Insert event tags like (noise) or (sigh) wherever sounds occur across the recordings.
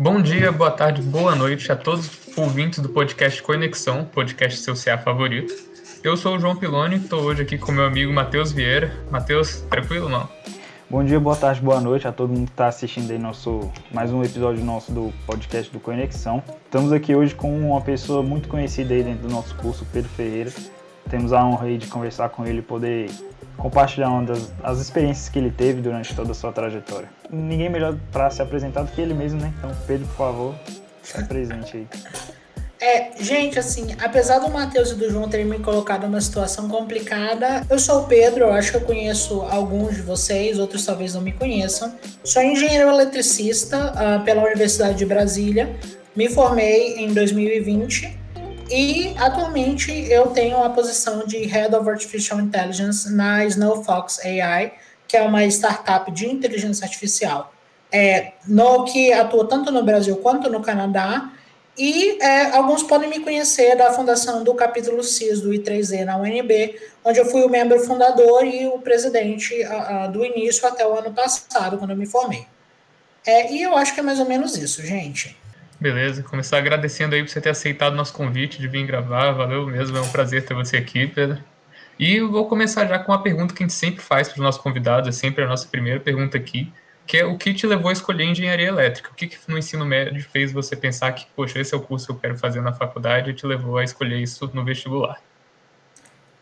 Bom dia, boa tarde, boa noite a todos os ouvintes do podcast Conexão, podcast seu CA favorito. Eu sou o João Piloni e estou hoje aqui com meu amigo Matheus Vieira. Matheus, tranquilo, não? Bom dia, boa tarde, boa noite a todo mundo que está assistindo aí nosso, mais um episódio nosso do podcast do Conexão. Estamos aqui hoje com uma pessoa muito conhecida aí dentro do nosso curso, Pedro Ferreira. Temos a honra aí de conversar com ele e poder compartilhar uma das as experiências que ele teve durante toda a sua trajetória. Ninguém melhor para se apresentar do que ele mesmo, né? Então, Pedro, por favor, se presente aí. É, gente, assim, apesar do Matheus e do João terem me colocado numa situação complicada, eu sou o Pedro, eu acho que eu conheço alguns de vocês, outros talvez não me conheçam. Sou engenheiro eletricista uh, pela Universidade de Brasília, me formei em 2020 e atualmente eu tenho a posição de Head of Artificial Intelligence na Snowfox AI, que é uma startup de inteligência artificial, é, no que atua tanto no Brasil quanto no Canadá. E é, alguns podem me conhecer da fundação do capítulo CIS do I3E na UNB, onde eu fui o membro fundador e o presidente do início até o ano passado, quando eu me formei. É, e eu acho que é mais ou menos isso, gente. Beleza, começar agradecendo aí por você ter aceitado nosso convite de vir gravar, valeu mesmo, é um prazer ter você aqui, Pedro. E eu vou começar já com uma pergunta que a gente sempre faz para os nossos convidados, é sempre a nossa primeira pergunta aqui, que é o que te levou a escolher engenharia elétrica? O que, que no ensino médio fez você pensar que, poxa, esse é o curso que eu quero fazer na faculdade e te levou a escolher isso no vestibular?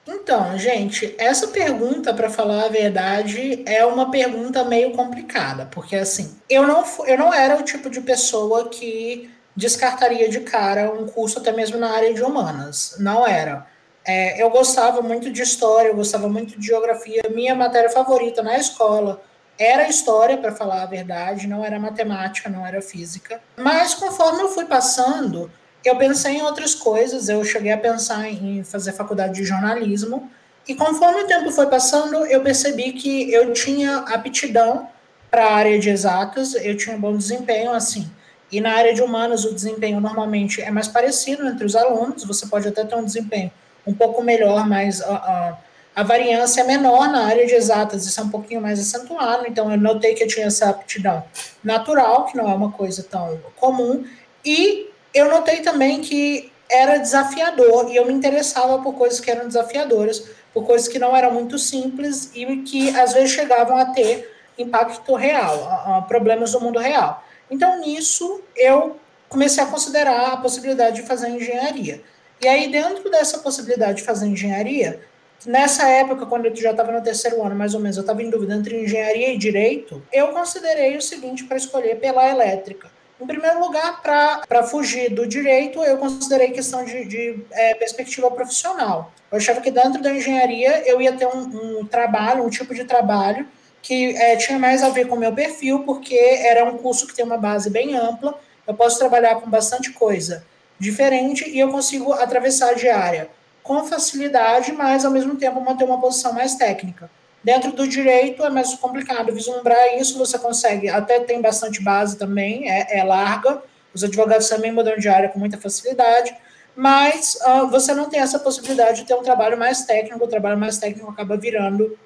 Então, gente, essa pergunta, para falar a verdade, é uma pergunta meio complicada, porque assim, eu não, eu não era o tipo de pessoa que descartaria de cara um curso até mesmo na área de humanas. Não era. É, eu gostava muito de história, eu gostava muito de geografia. Minha matéria favorita na escola era história, para falar a verdade, não era matemática, não era física. Mas conforme eu fui passando, eu pensei em outras coisas, eu cheguei a pensar em fazer faculdade de jornalismo, e conforme o tempo foi passando, eu percebi que eu tinha aptidão para a área de exatas, eu tinha bom desempenho, assim. E na área de humanas, o desempenho normalmente é mais parecido entre os alunos, você pode até ter um desempenho um pouco melhor, mas a, a, a variância é menor na área de exatas, isso é um pouquinho mais acentuado, então eu notei que eu tinha essa aptidão natural, que não é uma coisa tão comum, e eu notei também que era desafiador e eu me interessava por coisas que eram desafiadoras, por coisas que não eram muito simples e que às vezes chegavam a ter impacto real, problemas do mundo real. Então, nisso, eu comecei a considerar a possibilidade de fazer engenharia. E aí, dentro dessa possibilidade de fazer engenharia, nessa época, quando eu já estava no terceiro ano, mais ou menos, eu estava em dúvida entre engenharia e direito, eu considerei o seguinte para escolher pela elétrica. Em primeiro lugar, para fugir do direito, eu considerei questão de, de é, perspectiva profissional. Eu achava que dentro da engenharia eu ia ter um, um trabalho, um tipo de trabalho que é, tinha mais a ver com o meu perfil, porque era um curso que tem uma base bem ampla, eu posso trabalhar com bastante coisa diferente e eu consigo atravessar de área com facilidade, mas ao mesmo tempo manter uma posição mais técnica. Dentro do direito é mais complicado vislumbrar isso, você consegue, até tem bastante base também, é, é larga, os advogados também mudam de área com muita facilidade, mas uh, você não tem essa possibilidade de ter um trabalho mais técnico, o trabalho mais técnico acaba virando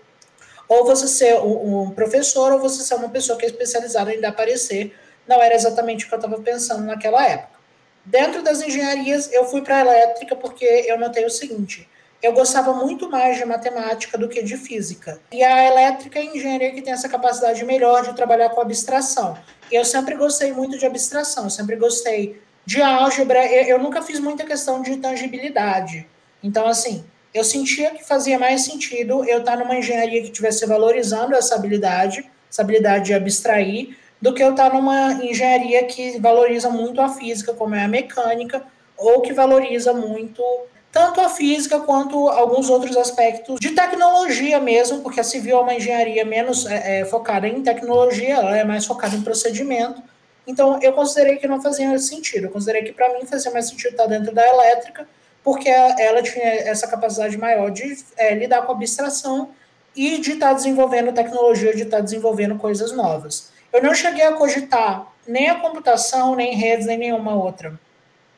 ou você ser um, um professor, ou você ser uma pessoa que é especializada em dar parecer, não era exatamente o que eu estava pensando naquela época. Dentro das engenharias, eu fui para a elétrica porque eu notei o seguinte: eu gostava muito mais de matemática do que de física. E a elétrica é a engenharia que tem essa capacidade melhor de trabalhar com abstração. Eu sempre gostei muito de abstração, sempre gostei de álgebra. Eu, nunca fiz muita questão de tangibilidade. Então, assim, eu sentia que fazia mais sentido eu estar numa engenharia que estivesse valorizando essa habilidade, essa habilidade de abstrair, do que eu estar numa engenharia que valoriza muito a física, como é a mecânica, ou que valoriza muito tanto a física quanto alguns outros aspectos de tecnologia mesmo, porque a civil é uma engenharia menos é, é, focada em tecnologia, ela é mais focada em procedimento. Então, eu considerei que não fazia sentido. Eu considerei que, para mim, fazia mais sentido estar dentro da elétrica, porque ela tinha essa capacidade maior de é, lidar com abstração e de estar desenvolvendo tecnologia, de estar desenvolvendo coisas novas. Eu não cheguei a cogitar nem a computação, nem redes, nem nenhuma outra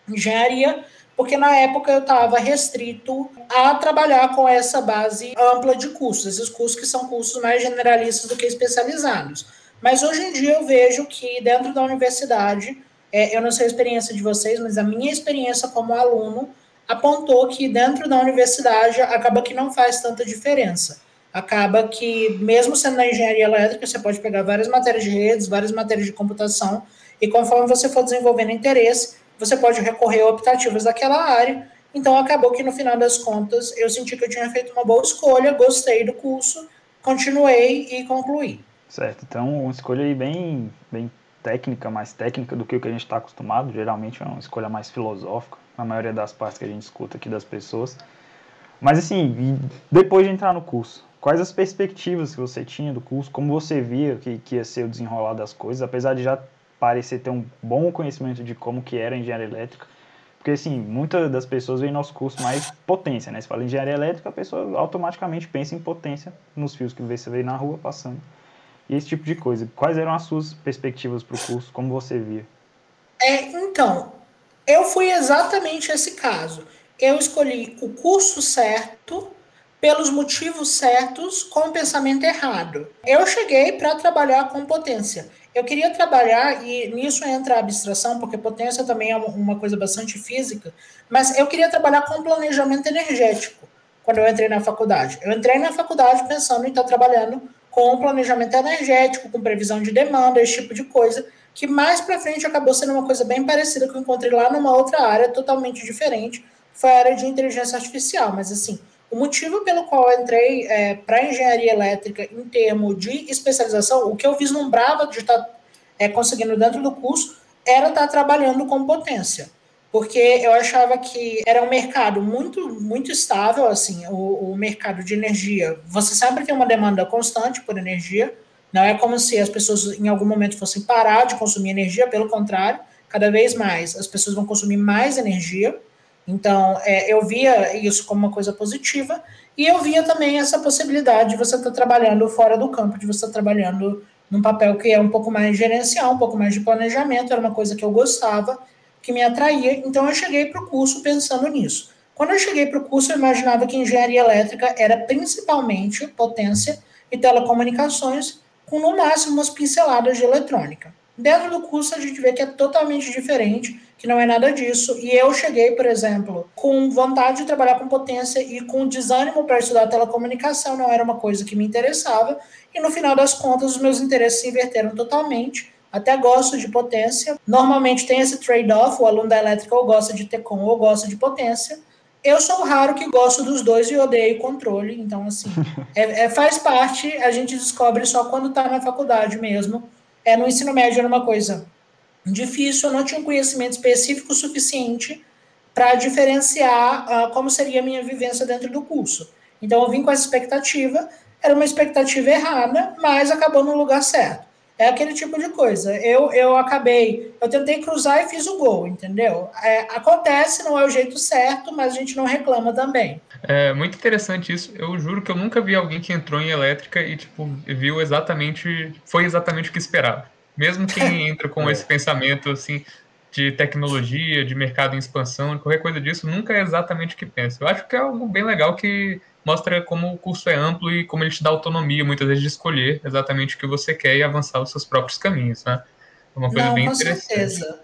engenharia, porque na época eu estava restrito a trabalhar com essa base ampla de cursos, esses cursos que são cursos mais generalistas do que especializados. Mas hoje em dia eu vejo que dentro da universidade é, eu não sei a experiência de vocês, mas a minha experiência como aluno apontou que dentro da universidade acaba que não faz tanta diferença. Acaba que, mesmo sendo na engenharia elétrica, você pode pegar várias matérias de redes, várias matérias de computação, e conforme você for desenvolvendo interesse, você pode recorrer a optativas daquela área. Então, acabou que no final das contas, eu senti que eu tinha feito uma boa escolha, gostei do curso, continuei e concluí. Certo, então uma escolha bem, bem técnica, mais técnica do que o que a gente está acostumado, geralmente é uma escolha mais filosófica, na maioria das partes que a gente escuta aqui das pessoas. Mas assim, depois de entrar no curso, quais as perspectivas que você tinha do curso, como você via que, que ia ser o desenrolar das coisas, apesar de já parecer ter um bom conhecimento de como que era a engenharia elétrica, porque assim, muitas das pessoas veem nosso curso mais potência, né? Se fala engenharia elétrica, a pessoa automaticamente pensa em potência nos fios que você vê na rua passando. E esse tipo de coisa. Quais eram as suas perspectivas para o curso? Como você via? É, então, eu fui exatamente esse caso. Eu escolhi o curso certo, pelos motivos certos, com o pensamento errado. Eu cheguei para trabalhar com potência. Eu queria trabalhar, e nisso entra a abstração, porque potência também é uma coisa bastante física, mas eu queria trabalhar com planejamento energético quando eu entrei na faculdade. Eu entrei na faculdade pensando em estar trabalhando com planejamento energético, com previsão de demanda, esse tipo de coisa que mais para frente acabou sendo uma coisa bem parecida que eu encontrei lá numa outra área totalmente diferente, foi a área de inteligência artificial. Mas assim, o motivo pelo qual eu entrei é, para engenharia elétrica em termos de especialização, o que eu vislumbrava de estar tá, é, conseguindo dentro do curso era estar tá trabalhando com potência, porque eu achava que era um mercado muito muito estável, assim, o, o mercado de energia. Você sempre tem uma demanda constante por energia, não é como se as pessoas em algum momento fossem parar de consumir energia, pelo contrário, cada vez mais as pessoas vão consumir mais energia. Então, é, eu via isso como uma coisa positiva e eu via também essa possibilidade de você estar tá trabalhando fora do campo, de você estar tá trabalhando num papel que é um pouco mais gerencial, um pouco mais de planejamento, era uma coisa que eu gostava, que me atraía. Então, eu cheguei para o curso pensando nisso. Quando eu cheguei para o curso, eu imaginava que engenharia elétrica era principalmente potência e telecomunicações, com no máximo umas pinceladas de eletrônica. Dentro do curso a gente vê que é totalmente diferente, que não é nada disso. E eu cheguei, por exemplo, com vontade de trabalhar com potência e com desânimo para estudar telecomunicação, não era uma coisa que me interessava. E no final das contas, os meus interesses se inverteram totalmente. Até gosto de potência. Normalmente tem esse trade-off: o aluno da elétrica ou gosta de TECOM ou gosta de potência. Eu sou raro que gosto dos dois e odeio controle, então, assim, (laughs) é, é, faz parte, a gente descobre só quando está na faculdade mesmo. É, no ensino médio era uma coisa difícil, eu não tinha um conhecimento específico suficiente para diferenciar uh, como seria a minha vivência dentro do curso. Então, eu vim com essa expectativa, era uma expectativa errada, mas acabou no lugar certo. É aquele tipo de coisa. Eu, eu acabei, eu tentei cruzar e fiz o gol, entendeu? É, acontece, não é o jeito certo, mas a gente não reclama também. É muito interessante isso. Eu juro que eu nunca vi alguém que entrou em elétrica e, tipo, viu exatamente, foi exatamente o que esperava. Mesmo quem (laughs) entra com esse pensamento, assim, de tecnologia, de mercado em expansão, qualquer coisa disso, nunca é exatamente o que pensa. Eu acho que é algo bem legal que mostra como o curso é amplo e como ele te dá autonomia, muitas vezes, de escolher exatamente o que você quer e avançar os seus próprios caminhos, né? É uma coisa Não, bem com interessante. certeza.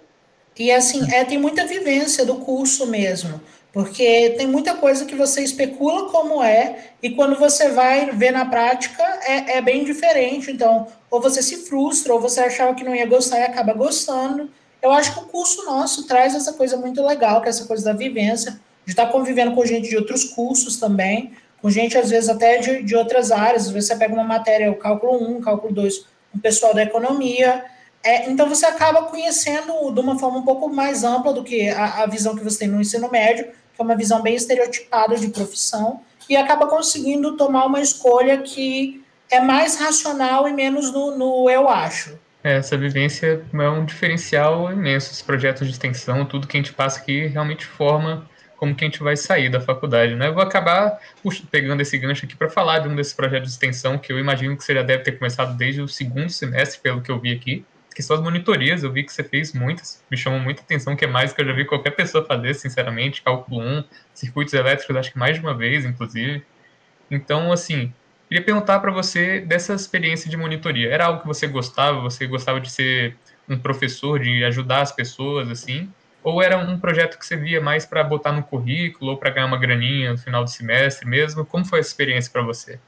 E assim, é, tem muita vivência do curso mesmo, porque tem muita coisa que você especula como é, e quando você vai ver na prática, é, é bem diferente. Então, ou você se frustra, ou você achava que não ia gostar e acaba gostando. Eu acho que o curso nosso traz essa coisa muito legal, que é essa coisa da vivência, de estar convivendo com gente de outros cursos também, com gente, às vezes, até de, de outras áreas. Às vezes você pega uma matéria, o cálculo 1, cálculo 2, um pessoal da economia. É, então você acaba conhecendo de uma forma um pouco mais ampla do que a, a visão que você tem no ensino médio, que é uma visão bem estereotipada de profissão, e acaba conseguindo tomar uma escolha que é mais racional e menos no, no eu acho. É, essa vivência é um diferencial imenso. Os projetos de extensão, tudo que a gente passa aqui realmente forma como que a gente vai sair da faculdade, né? Eu vou acabar puxa, pegando esse gancho aqui para falar de um desses projetos de extensão que eu imagino que você já deve ter começado desde o segundo semestre, pelo que eu vi aqui, que são as monitorias. Eu vi que você fez muitas, me chamou muita atenção, que é mais que eu já vi qualquer pessoa fazer, sinceramente. Cálculo 1, circuitos elétricos, acho que mais de uma vez, inclusive. Então, assim, queria perguntar para você dessa experiência de monitoria. Era algo que você gostava? Você gostava de ser um professor, de ajudar as pessoas, assim? Ou era um projeto que você via mais para botar no currículo ou para ganhar uma graninha no final do semestre mesmo? Como foi essa experiência para você?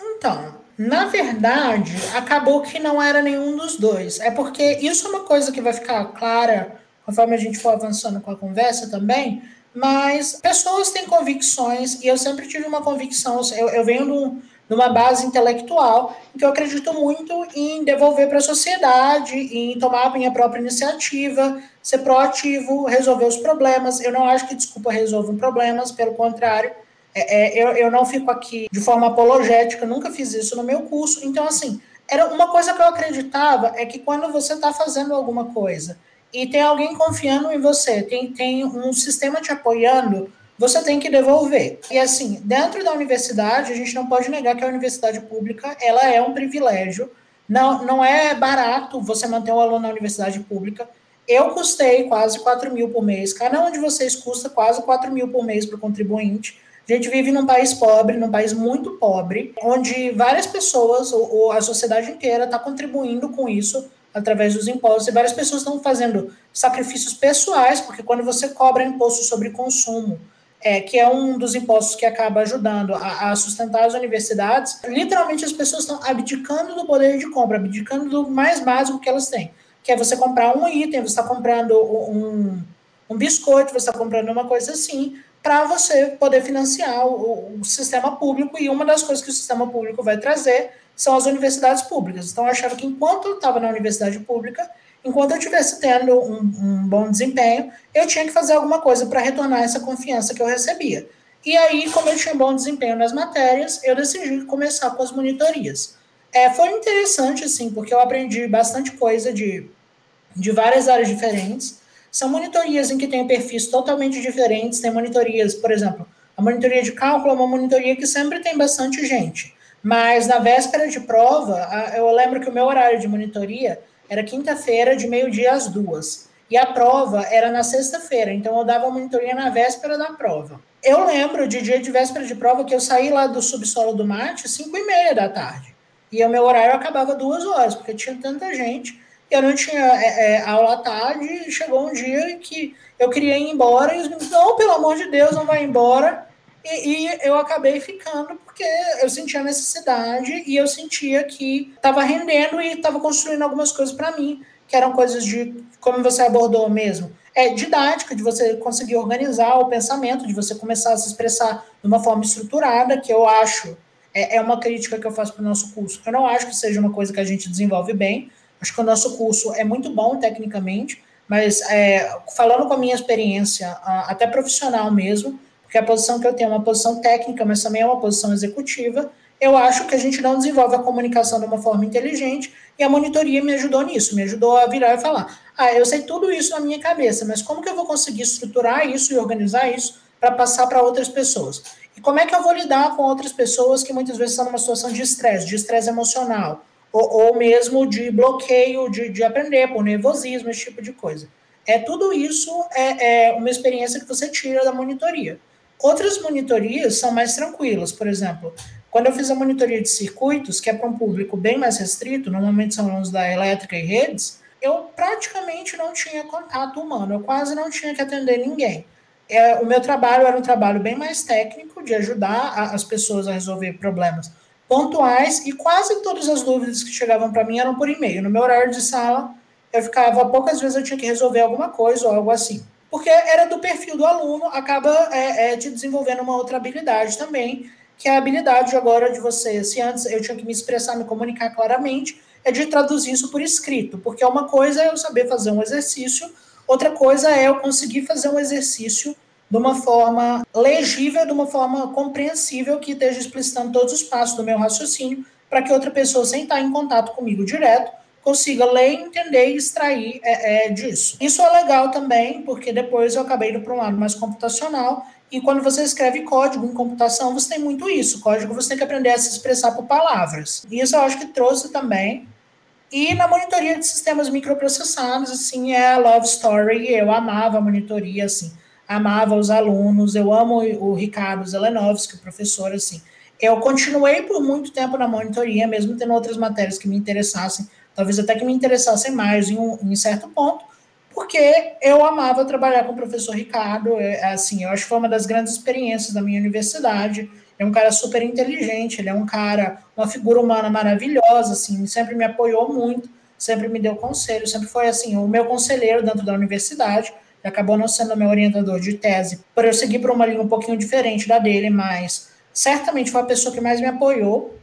Então, na verdade, acabou que não era nenhum dos dois. É porque isso é uma coisa que vai ficar clara conforme a gente for avançando com a conversa também. Mas pessoas têm convicções e eu sempre tive uma convicção. Eu, eu venho de numa base intelectual, então eu acredito muito em devolver para a sociedade, em tomar a minha própria iniciativa, ser proativo, resolver os problemas. Eu não acho que desculpa resolvam problemas, pelo contrário, é, é, eu, eu não fico aqui de forma apologética, nunca fiz isso no meu curso. Então, assim, era uma coisa que eu acreditava é que quando você está fazendo alguma coisa e tem alguém confiando em você, tem, tem um sistema te apoiando, você tem que devolver. E assim, dentro da universidade, a gente não pode negar que a universidade pública ela é um privilégio. Não, não é barato você manter um aluno na universidade pública. Eu custei quase 4 mil por mês. Cada um de vocês custa quase 4 mil por mês para o contribuinte. A gente vive num país pobre, num país muito pobre, onde várias pessoas, ou, ou a sociedade inteira, está contribuindo com isso através dos impostos, e várias pessoas estão fazendo sacrifícios pessoais, porque quando você cobra imposto sobre consumo, é, que é um dos impostos que acaba ajudando a, a, sustentar as universidades, literalmente as pessoas estão abdicando do poder de compra, abdicando do mais básico que elas têm, que é você comprar um item, você está comprando um, um biscoito, você está comprando uma coisa assim, para você poder financiar o, o, sistema público, e uma das coisas que o sistema público vai trazer são as universidades públicas. Então, eu achava que enquanto eu estava na universidade pública, enquanto eu estivesse tendo um, um, bom desempenho, eu tinha que fazer alguma coisa para retornar essa confiança que eu recebia. E aí, como eu tinha bom desempenho nas matérias, eu decidi começar com as monitorias. É, foi interessante, assim, porque eu aprendi bastante coisa de, de várias áreas diferentes. São monitorias em que tem perfis totalmente diferentes. Tem monitorias, por exemplo, a monitoria de cálculo é uma monitoria que sempre tem bastante gente. Mas na véspera de prova, eu lembro que o meu horário de monitoria era quinta-feira, de meio-dia às duas. E a prova era na sexta-feira, então eu dava monitoria na véspera da prova. Eu lembro de dia de véspera de prova que eu saí lá do subsolo do mate às cinco e meia da tarde. E o meu horário acabava duas horas, porque tinha tanta gente eu não tinha é, é, aula à tarde, e chegou um dia que eu queria ir embora, e os meninos, não, pelo amor de Deus, não vai embora. E, e, eu acabei ficando porque eu sentia necessidade e eu sentia que estava rendendo e estava construindo algumas coisas para mim, que eram coisas de, como você abordou mesmo, é didática, de você conseguir organizar o pensamento, de você começar a se expressar de uma forma estruturada, que eu acho, é, é uma crítica que eu faço para o nosso curso. Eu não acho que seja uma coisa que a gente desenvolve bem, Acho que o nosso curso é muito bom tecnicamente, mas é, falando com a minha experiência, até profissional mesmo, porque a posição que eu tenho é uma posição técnica, mas também é uma posição executiva, eu acho que a gente não desenvolve a comunicação de uma forma inteligente e a monitoria me ajudou nisso, me ajudou a virar e falar: ah, eu sei tudo isso na minha cabeça, mas como que eu vou conseguir estruturar isso e organizar isso para passar para outras pessoas? E como é que eu vou lidar com outras pessoas que muitas vezes estão numa situação de estresse, de estresse emocional, ou, ou mesmo de bloqueio de, de aprender, por nervosismo, esse tipo de coisa. É tudo isso é, é uma experiência que você tira da monitoria. Outras monitorias são mais tranquilas, por exemplo, quando eu fiz a monitoria de circuitos, que é para um público bem mais restrito, normalmente são alunos da elétrica e redes, eu praticamente não tinha contato humano, eu quase não tinha que atender ninguém. É, o meu trabalho era um trabalho bem mais técnico, de ajudar a, as pessoas a resolver problemas pontuais e quase todas as dúvidas que chegavam para mim eram por e-mail. No meu horário de sala, eu ficava, poucas vezes eu tinha que resolver alguma coisa ou algo assim. Porque era do perfil do aluno, acaba é, é, te desenvolvendo uma outra habilidade também, que é a habilidade agora de você, se antes eu tinha que me expressar, me comunicar claramente, é de traduzir isso por escrito, porque uma coisa é eu saber fazer um exercício, outra coisa é eu conseguir fazer um exercício de uma forma legível, de uma forma compreensível, que esteja explicitando todos os passos do meu raciocínio, para que outra pessoa, sem estar em contato comigo direto, consiga ler, entender e extrair é, é, disso. Isso é legal também, porque depois eu acabei indo para um lado mais computacional, e quando você escreve código em computação, você tem muito isso. Código você tem que aprender a se expressar por palavras. Isso eu acho que trouxe também. E na monitoria de sistemas microprocessados, assim, é a Love Story. Eu amava a monitoria, assim amava os alunos, eu amo o Ricardo Zelenovski, o professor, assim. Eu continuei por muito tempo na monitoria, mesmo tendo outras matérias que me interessassem, talvez até que me interessassem mais em um em certo ponto, porque eu amava trabalhar com o professor Ricardo, é, assim, eu acho que foi uma das grandes experiências da minha universidade, é um cara super inteligente, ele é um cara, uma figura humana maravilhosa, assim, sempre me apoiou muito, sempre me deu conselho, sempre foi, assim, o meu conselheiro dentro da universidade, acabou não sendo meu orientador de tese, por eu seguir por uma linha um pouquinho diferente da dele, mas certamente foi a pessoa que mais me apoiou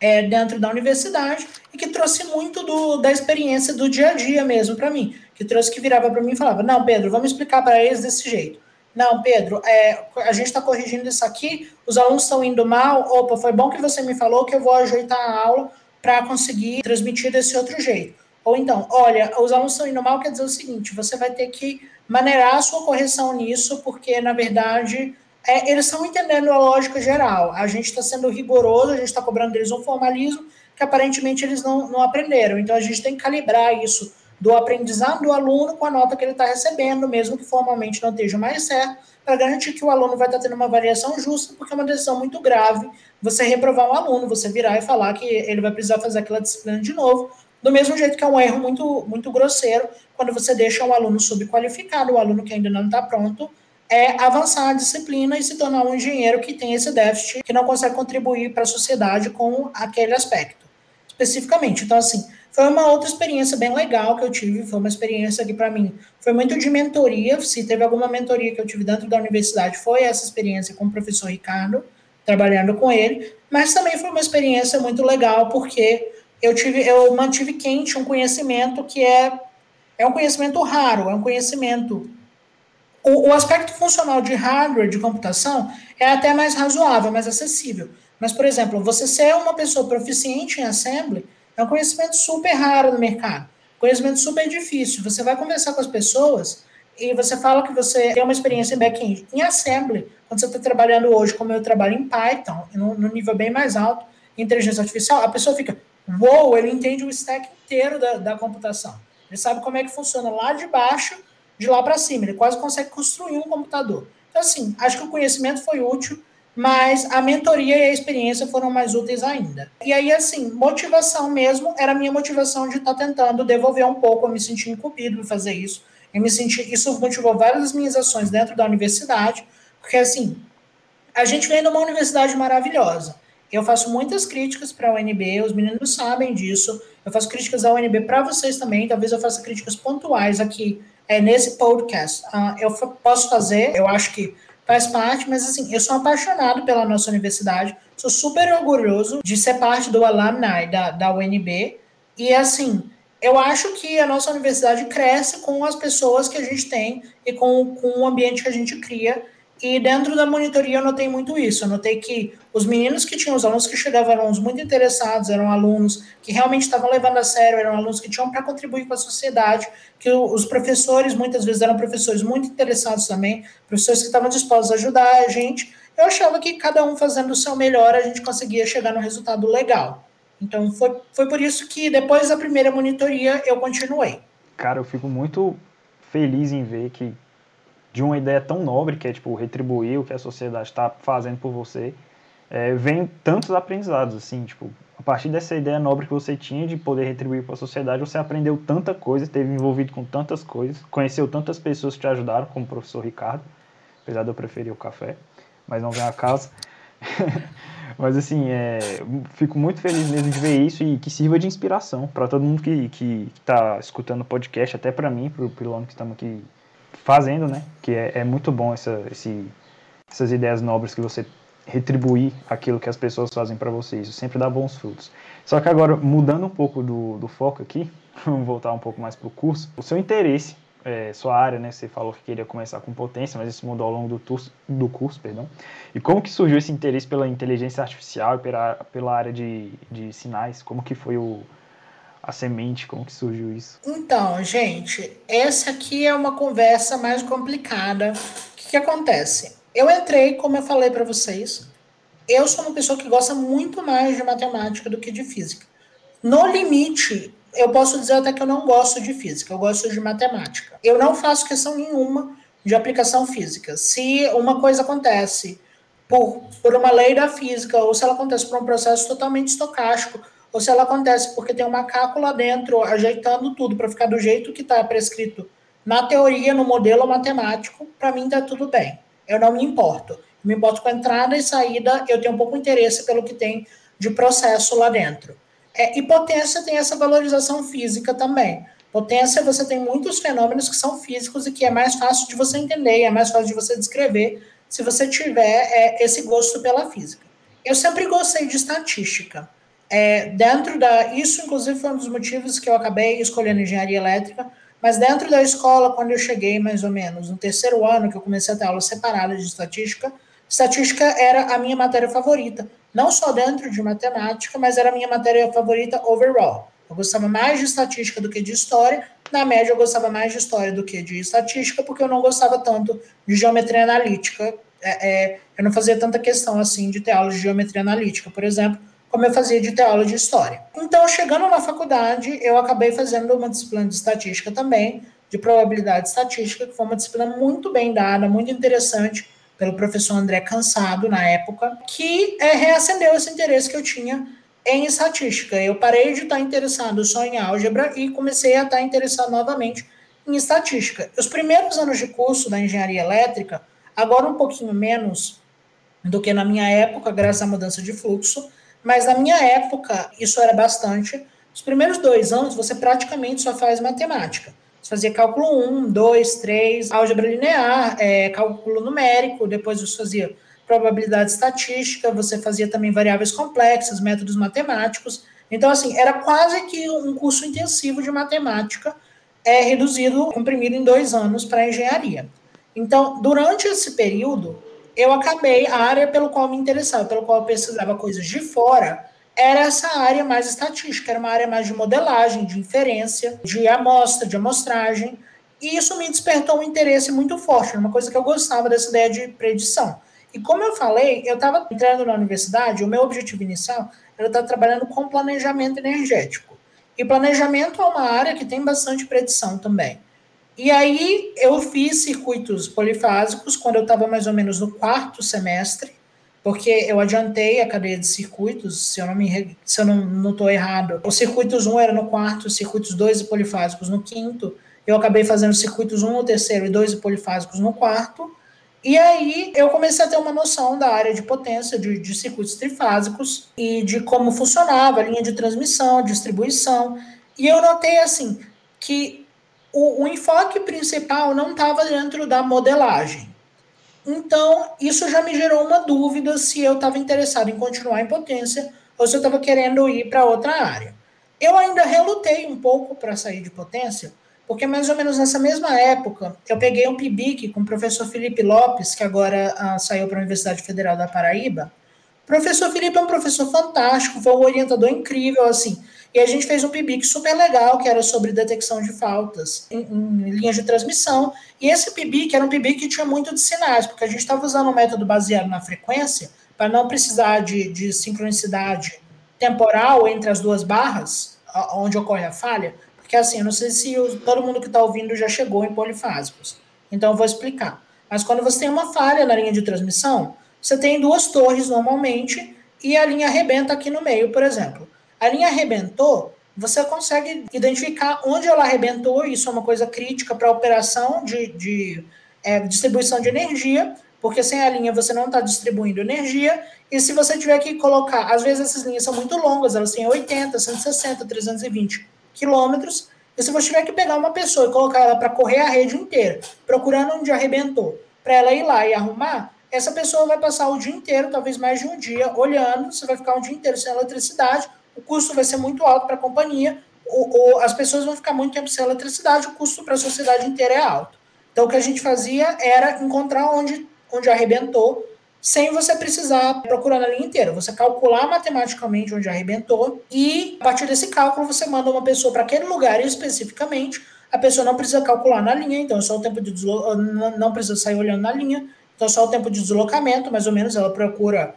é, dentro da universidade e que trouxe muito do, da experiência do dia a dia mesmo para mim, que trouxe que virava para mim e falava, não, Pedro, vamos explicar para eles desse jeito. Não, Pedro, é, a gente está corrigindo isso aqui, os alunos estão indo mal, opa, foi bom que você me falou que eu vou ajeitar a aula para conseguir transmitir desse outro jeito. Ou então, olha, os alunos estão indo mal, quer dizer o seguinte, você vai ter que maneirar a sua correção nisso, porque, na verdade, é, eles estão entendendo a lógica geral. A gente está sendo rigoroso, a gente está cobrando deles um formalismo que aparentemente eles não, não aprenderam. Então, a gente tem que calibrar isso do aprendizado do aluno com a nota que ele está recebendo, mesmo que formalmente não esteja mais certo, para garantir que o aluno vai estar tá tendo uma variação justa, porque é uma decisão muito grave você reprovar um aluno, você virar e falar que ele vai precisar fazer aquela disciplina de novo, do mesmo jeito que é um erro muito, muito grosseiro quando você deixa um aluno subqualificado, o um aluno que ainda não está pronto, é avançar a disciplina e se tornar um engenheiro que tem esse déficit, que não consegue contribuir para a sociedade com aquele aspecto, especificamente. Então, assim, foi uma outra experiência bem legal que eu tive, foi uma experiência que, para mim, foi muito de mentoria. Se teve alguma mentoria que eu tive dentro da universidade, foi essa experiência com o professor Ricardo, trabalhando com ele, mas também foi uma experiência muito legal, porque eu tive, eu mantive quente um conhecimento que é, é um conhecimento raro, é um conhecimento. O, o aspecto funcional de hardware de computação é até mais razoável, mais acessível. Mas, por exemplo, você ser uma pessoa proficiente em assembly é um conhecimento super raro no mercado, conhecimento super difícil. Você vai conversar com as pessoas e você fala que você tem uma experiência em back-end. Em assembly, quando você está trabalhando hoje, como eu trabalho em Python, no, no nível bem mais alto, inteligência artificial, a pessoa fica, Uou, ele entende o stack inteiro da, da computação. Ele sabe como é que funciona lá de baixo, de lá para cima. Ele quase consegue construir um computador. Então, assim, acho que o conhecimento foi útil, mas a mentoria e a experiência foram mais úteis ainda. E aí, assim, motivação mesmo era a minha motivação de estar tá tentando devolver um pouco. Eu me senti incumbido de fazer isso. Eu me senti, isso motivou várias das minhas ações dentro da universidade, porque, assim, a gente vem de uma universidade maravilhosa. Eu faço muitas críticas para a UNB, os meninos sabem disso. Eu faço críticas à UNB para vocês também. Talvez eu faça críticas pontuais aqui é, nesse podcast. Uh, eu posso fazer, eu acho que faz parte, mas assim, eu sou apaixonado pela nossa universidade. Sou super orgulhoso de ser parte do alumni da, da UNB. E assim, eu acho que a nossa universidade cresce com as pessoas que a gente tem e com, com o ambiente que a gente cria. E dentro da monitoria eu notei muito isso. Eu notei que os meninos que tinham, os alunos que chegavam eram alunos muito interessados, eram alunos que realmente estavam levando a sério, eram alunos que tinham para contribuir com a sociedade, que os professores muitas vezes eram professores muito interessados também, professores que estavam dispostos a ajudar a gente. Eu achava que cada um fazendo o seu melhor a gente conseguia chegar num resultado legal. Então foi, foi por isso que depois da primeira monitoria eu continuei. Cara, eu fico muito feliz em ver que de uma ideia tão nobre, que é tipo retribuir o que a sociedade está fazendo por você, é, vem tantos aprendizados, assim, tipo, a partir dessa ideia nobre que você tinha de poder retribuir para a sociedade, você aprendeu tanta coisa, esteve envolvido com tantas coisas, conheceu tantas pessoas que te ajudaram, como o professor Ricardo, apesar de eu preferir o café, mas não vem a casa. (laughs) mas assim, é, fico muito feliz mesmo de ver isso e que sirva de inspiração para todo mundo que está escutando o podcast, até para mim, para o pilono que estamos aqui fazendo, né? Que é, é muito bom essa, esse, essas ideias nobres que você retribuir aquilo que as pessoas fazem para você. Isso sempre dá bons frutos. Só que agora, mudando um pouco do, do foco aqui, (laughs) vamos voltar um pouco mais para o curso. O seu interesse, é, sua área, né? Você falou que queria começar com potência, mas isso mudou ao longo do, turso, do curso, perdão. E como que surgiu esse interesse pela inteligência artificial e pela, pela área de, de sinais? Como que foi o, a semente? Como que surgiu isso? Então, gente, essa aqui é uma conversa mais complicada. O que, que acontece? Eu entrei, como eu falei para vocês, eu sou uma pessoa que gosta muito mais de matemática do que de física. No limite, eu posso dizer até que eu não gosto de física, eu gosto de matemática. Eu não faço questão nenhuma de aplicação física. Se uma coisa acontece por, por uma lei da física, ou se ela acontece por um processo totalmente estocástico, ou se ela acontece porque tem um macaco lá dentro ajeitando tudo para ficar do jeito que está prescrito na teoria, no modelo matemático, para mim está tudo bem. Eu não me importo. Eu me importo com a entrada e saída, eu tenho um pouco interesse pelo que tem de processo lá dentro. É, e potência tem essa valorização física também. Potência, você tem muitos fenômenos que são físicos e que é mais fácil de você entender, é mais fácil de você descrever se você tiver é, esse gosto pela física. Eu sempre gostei de estatística. É, dentro da. Isso, inclusive, foi um dos motivos que eu acabei escolhendo engenharia elétrica, mas dentro da escola, quando eu cheguei mais ou menos no terceiro ano, que eu comecei a ter aula separada de estatística, estatística era a minha matéria favorita. Não só dentro de matemática, mas era a minha matéria favorita overall. Eu gostava mais de estatística do que de história. Na média, eu gostava mais de história do que de estatística, porque eu não gostava tanto de geometria analítica. É, é, eu não fazia tanta questão assim de ter aula de geometria analítica, por exemplo, como eu fazia de ter aula de história. Então, chegando na faculdade, eu acabei fazendo uma disciplina de estatística também, de probabilidade estatística, que foi uma disciplina muito bem dada, muito interessante, pelo professor André Cansado, na época, que é, reacendeu esse interesse que eu tinha em estatística. Eu parei de estar interessado só em álgebra e comecei a estar interessado novamente em estatística. Os primeiros anos de curso da engenharia elétrica, agora um pouquinho menos do que na minha época, graças à mudança de fluxo, mas na minha época isso era bastante. Os primeiros dois anos você praticamente só faz matemática. Você fazia cálculo 1, 2, 3, álgebra linear, é, cálculo numérico, depois você fazia probabilidade estatística, você fazia também variáveis complexas, métodos matemáticos. Então, assim, era quase que um curso intensivo de matemática, é reduzido, comprimido em dois anos para engenharia. Então, durante esse período, eu acabei, a área pelo qual me interessava, pelo qual eu pesquisava coisas de fora, era essa área mais estatística, era uma área mais de modelagem, de inferência, de amostra, de amostragem, e isso me despertou um interesse muito forte, uma coisa que eu gostava dessa ideia de predição. E como eu falei, eu estava entrando na universidade, o meu objetivo inicial era estar trabalhando com planejamento energético. E planejamento é uma área que tem bastante predição também. E aí eu fiz circuitos polifásicos quando eu estava mais ou menos no quarto semestre, porque eu adiantei a cadeia de circuitos, se eu não me se eu não estou errado. Os circuitos 1 era no quarto, os circuitos 2 e polifásicos no quinto. Eu acabei fazendo circuitos 1 no terceiro e 2 e polifásicos no quarto. E aí eu comecei a ter uma noção da área de potência de, de circuitos trifásicos e de como funcionava a linha de transmissão, distribuição. E eu notei assim que o, o enfoque principal não estava dentro da modelagem. Então, isso já me gerou uma dúvida se eu estava interessado em continuar em potência ou se eu estava querendo ir para outra área. Eu ainda relutei um pouco para sair de potência, porque mais ou menos nessa mesma época eu peguei um PIBIC com o professor Felipe Lopes, que agora ah, saiu para a Universidade Federal da Paraíba. O professor Felipe é um professor fantástico, foi um orientador incrível, assim. E a gente fez um PIBIC super legal, que era sobre detecção de faltas em, em linhas de transmissão. E esse PIBIC era um PIBIC que tinha muito de sinais, porque a gente estava usando um método baseado na frequência, para não precisar de, de sincronicidade temporal entre as duas barras, onde ocorre a falha. Porque assim, eu não sei se todo mundo que está ouvindo já chegou em polifásicos. Então eu vou explicar. Mas quando você tem uma falha na linha de transmissão, você tem duas torres normalmente e a linha arrebenta aqui no meio, por exemplo. A linha arrebentou, você consegue identificar onde ela arrebentou, isso é uma coisa crítica para a operação de, de é, distribuição de energia, porque sem a linha você não está distribuindo energia, e se você tiver que colocar, às vezes essas linhas são muito longas, elas têm 80, 160, 320 quilômetros, e se você tiver que pegar uma pessoa e colocar ela para correr a rede inteira, procurando onde arrebentou, para ela ir lá e arrumar, essa pessoa vai passar o dia inteiro, talvez mais de um dia, olhando, você vai ficar um dia inteiro sem eletricidade, o custo vai ser muito alto para a companhia, ou, ou, as pessoas vão ficar muito tempo sem eletricidade, o custo para a sociedade inteira é alto. Então, o que a gente fazia era encontrar onde, onde arrebentou, sem você precisar procurar na linha inteira. Você calcular matematicamente onde arrebentou e, a partir desse cálculo, você manda uma pessoa para aquele lugar especificamente. A pessoa não precisa calcular na linha, então é só o tempo de deslocamento, não precisa sair olhando na linha, então é só o tempo de deslocamento, mais ou menos, ela procura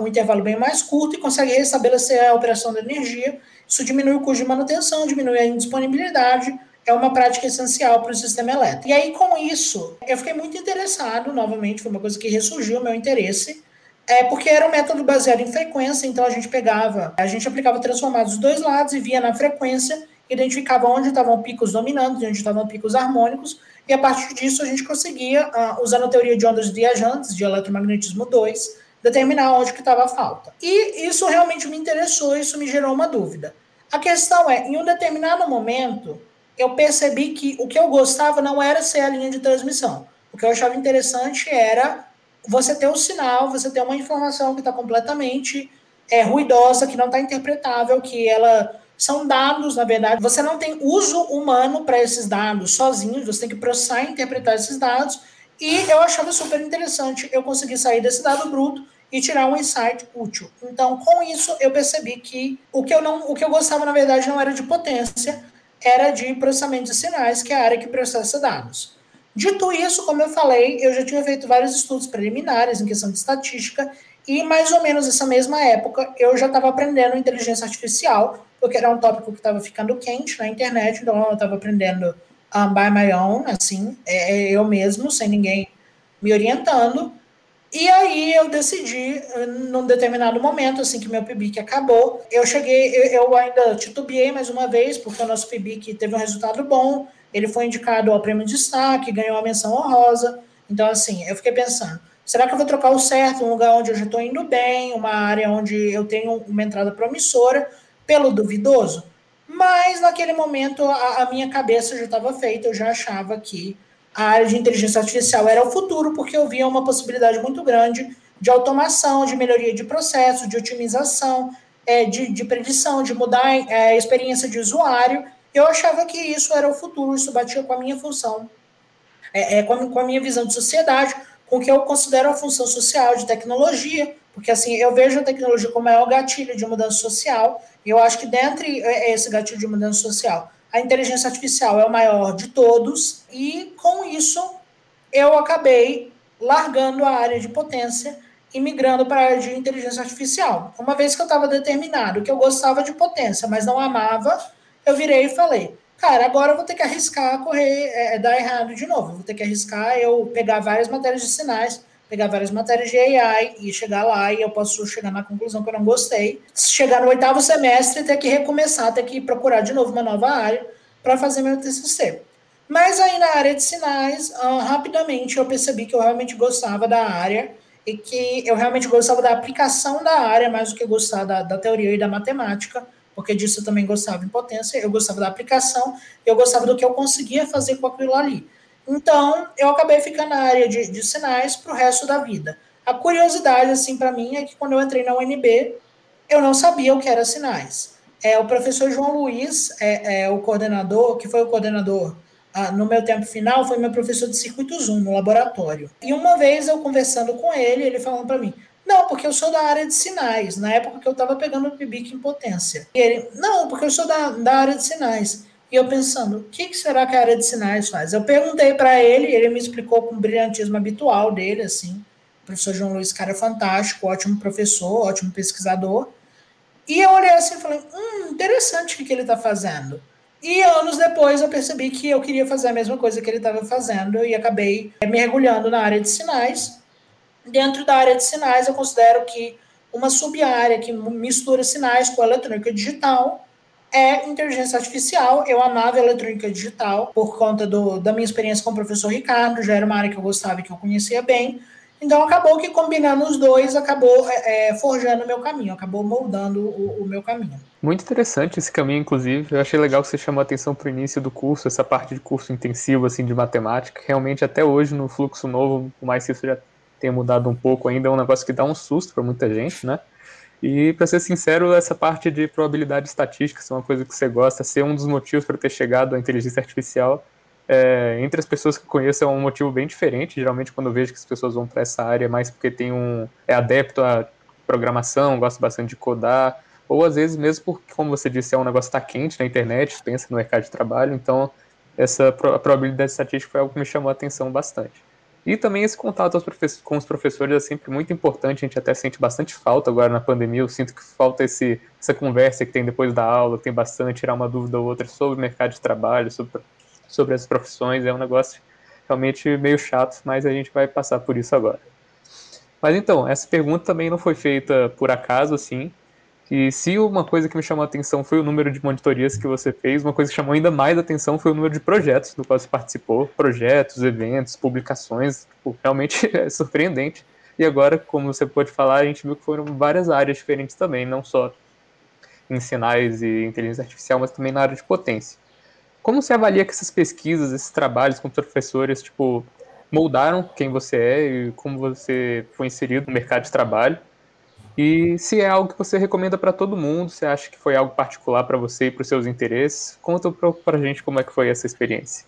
um intervalo bem mais curto e consegue restabelecer a operação da energia. Isso diminui o custo de manutenção, diminui a indisponibilidade, é uma prática essencial para o sistema elétrico. E aí, com isso, eu fiquei muito interessado, novamente, foi uma coisa que ressurgiu o meu interesse, É porque era um método baseado em frequência, então a gente pegava, a gente aplicava transformados dos dois lados e via na frequência, identificava onde estavam picos dominantes, onde estavam picos harmônicos, e a partir disso a gente conseguia, uh, usando a teoria de ondas viajantes, de eletromagnetismo 2, determinar onde que estava a falta. E isso realmente me interessou, isso me gerou uma dúvida. A questão é, em um determinado momento, eu percebi que o que eu gostava não era ser a linha de transmissão. O que eu achava interessante era você ter um sinal, você ter uma informação que está completamente é, ruidosa, que não está interpretável, que ela são dados, na verdade, você não tem uso humano para esses dados sozinho, você tem que processar e interpretar esses dados, e eu achava super interessante eu conseguir sair desse dado bruto e tirar um insight útil. Então, com isso, eu percebi que o que eu não, o que eu gostava na verdade não era de potência, era de processamento de sinais, que é a área que processa dados. Dito isso, como eu falei, eu já tinha feito vários estudos preliminares em questão de estatística e mais ou menos nessa mesma época eu já estava aprendendo inteligência artificial, porque era um tópico que estava ficando quente na internet, então eu estava aprendendo um, by my own, assim, é, é, eu mesmo, sem ninguém me orientando. E aí eu decidi, num determinado momento, assim que meu PIBIC acabou, eu cheguei, eu, ainda titubeei mais uma vez, porque o nosso PIBIC teve um resultado bom, ele foi indicado ao prêmio de destaque, ganhou uma menção honrosa. Então, assim, eu fiquei pensando, será que eu vou trocar o certo, um lugar onde eu já estou indo bem, uma área onde eu tenho uma entrada promissora, pelo duvidoso? Mas naquele momento a, a minha cabeça já estava feita, eu já achava que a área de inteligência artificial era o futuro, porque eu via uma possibilidade muito grande de automação, de melhoria de processo, de otimização, é, de, de predição, de mudar é, a experiência de usuário. Eu achava que isso era o futuro, isso batia com a minha função, é, é com, a, com, a, minha visão de sociedade, com o que eu considero a função social de tecnologia, porque assim eu vejo a tecnologia como é o gatilho de mudança social, e eu acho que dentre é, esse gatilho de mudança social, a inteligência artificial é o maior de todos, e com isso eu acabei largando a área de potência e migrando para a área de inteligência artificial. Uma vez que eu estava determinado que eu gostava de potência, mas não amava, eu virei e falei, cara, agora eu vou ter que arriscar correr, é, dar errado de novo. Vou ter que arriscar eu pegar várias matérias de sinais, pegar várias matérias de AI e chegar lá e eu posso chegar na conclusão que eu não gostei. Chegar no oitavo semestre ter que recomeçar, ter que procurar de novo uma nova área para fazer meu TCC. Mas aí na área de sinais, uh, rapidamente eu percebi que eu realmente gostava da área e que eu realmente gostava da aplicação da área mais do que gostar da, da teoria e da matemática porque disso eu também gostava em potência, eu gostava da aplicação, eu gostava do que eu conseguia fazer com aquilo ali. Então, eu acabei ficando na área de, de sinais para o resto da vida. A curiosidade, assim, para mim, é que quando eu entrei na UNB, eu não sabia o que era sinais. É, o professor João Luiz, é, é o coordenador, que foi o coordenador ah, no meu tempo final, foi meu professor de circuitos 1 no laboratório. E uma vez eu conversando com ele, ele falando para mim: não, porque eu sou da área de sinais, na época que eu estava pegando o PIBIC em potência. E ele, não, porque eu sou da, da área de sinais. E eu pensando, o que, será que a área de sinais faz? Eu perguntei para ele, ele me explicou com o brilhantismo habitual dele, assim. O professor João Luiz, cara fantástico, ótimo professor, ótimo pesquisador. E eu olhei assim e falei, hum, interessante o que, ele está fazendo. E anos depois eu percebi que eu queria fazer a mesma coisa que ele estava fazendo e acabei mergulhando na área de sinais Dentro da área de sinais, eu considero que uma sub-área que mistura sinais com eletrônica digital é inteligência artificial. Eu amava eletrônica digital por conta do, da minha experiência com o professor Ricardo, já era uma área que eu gostava e que eu conhecia bem. Então, acabou que combinando os dois, acabou é, é forjando o meu caminho, acabou moldando o, o, meu caminho. Muito interessante esse caminho, inclusive. Eu achei legal que você chamou a atenção para o início do curso, essa parte de curso intensivo assim de matemática. Realmente, até hoje, no fluxo novo, por mais que isso já tenha mudado um pouco ainda, é um negócio que dá um susto para muita gente, né? E, para ser sincero, essa parte de probabilidade estatística, se é uma coisa que você gosta, ser um dos motivos para ter chegado à inteligência artificial, é, entre as pessoas que conheço, é um motivo bem diferente. Geralmente, quando eu vejo que as pessoas vão para essa área, é mais porque tem um, é adepto à programação, gosta bastante de codar, ou às vezes mesmo porque, como você disse, é um negócio que está quente na internet, pensa no mercado de trabalho, então essa probabilidade estatística foi algo que me chamou a atenção bastante. E também esse contato com os professores é sempre muito importante, a gente até sente bastante falta agora na pandemia, eu sinto que falta esse, essa conversa que tem depois da aula, tem bastante, tirar uma dúvida ou outra sobre o mercado de trabalho, sobre, sobre as profissões, é um negócio realmente meio chato, mas a gente vai passar por isso agora. Mas então, essa pergunta também não foi feita por acaso, assim. E se uma coisa que me chamou a atenção foi o número de monitorias que você fez, uma coisa que chamou ainda mais a atenção foi o número de projetos do qual você participou. Projetos, eventos, publicações. Tipo, realmente (laughs) é surpreendente. E agora, como você pode falar, a gente viu que foram várias áreas diferentes também, não só em sinais e inteligência artificial, mas também na área de potência. Como você avalia que essas pesquisas, esses trabalhos com professores, tipo, moldaram quem você é e como você foi inserido no mercado de trabalho? E se é algo que você recomenda para todo mundo, você acha que foi algo particular para você e para os seus interesses? Conta para a gente como é que foi essa experiência.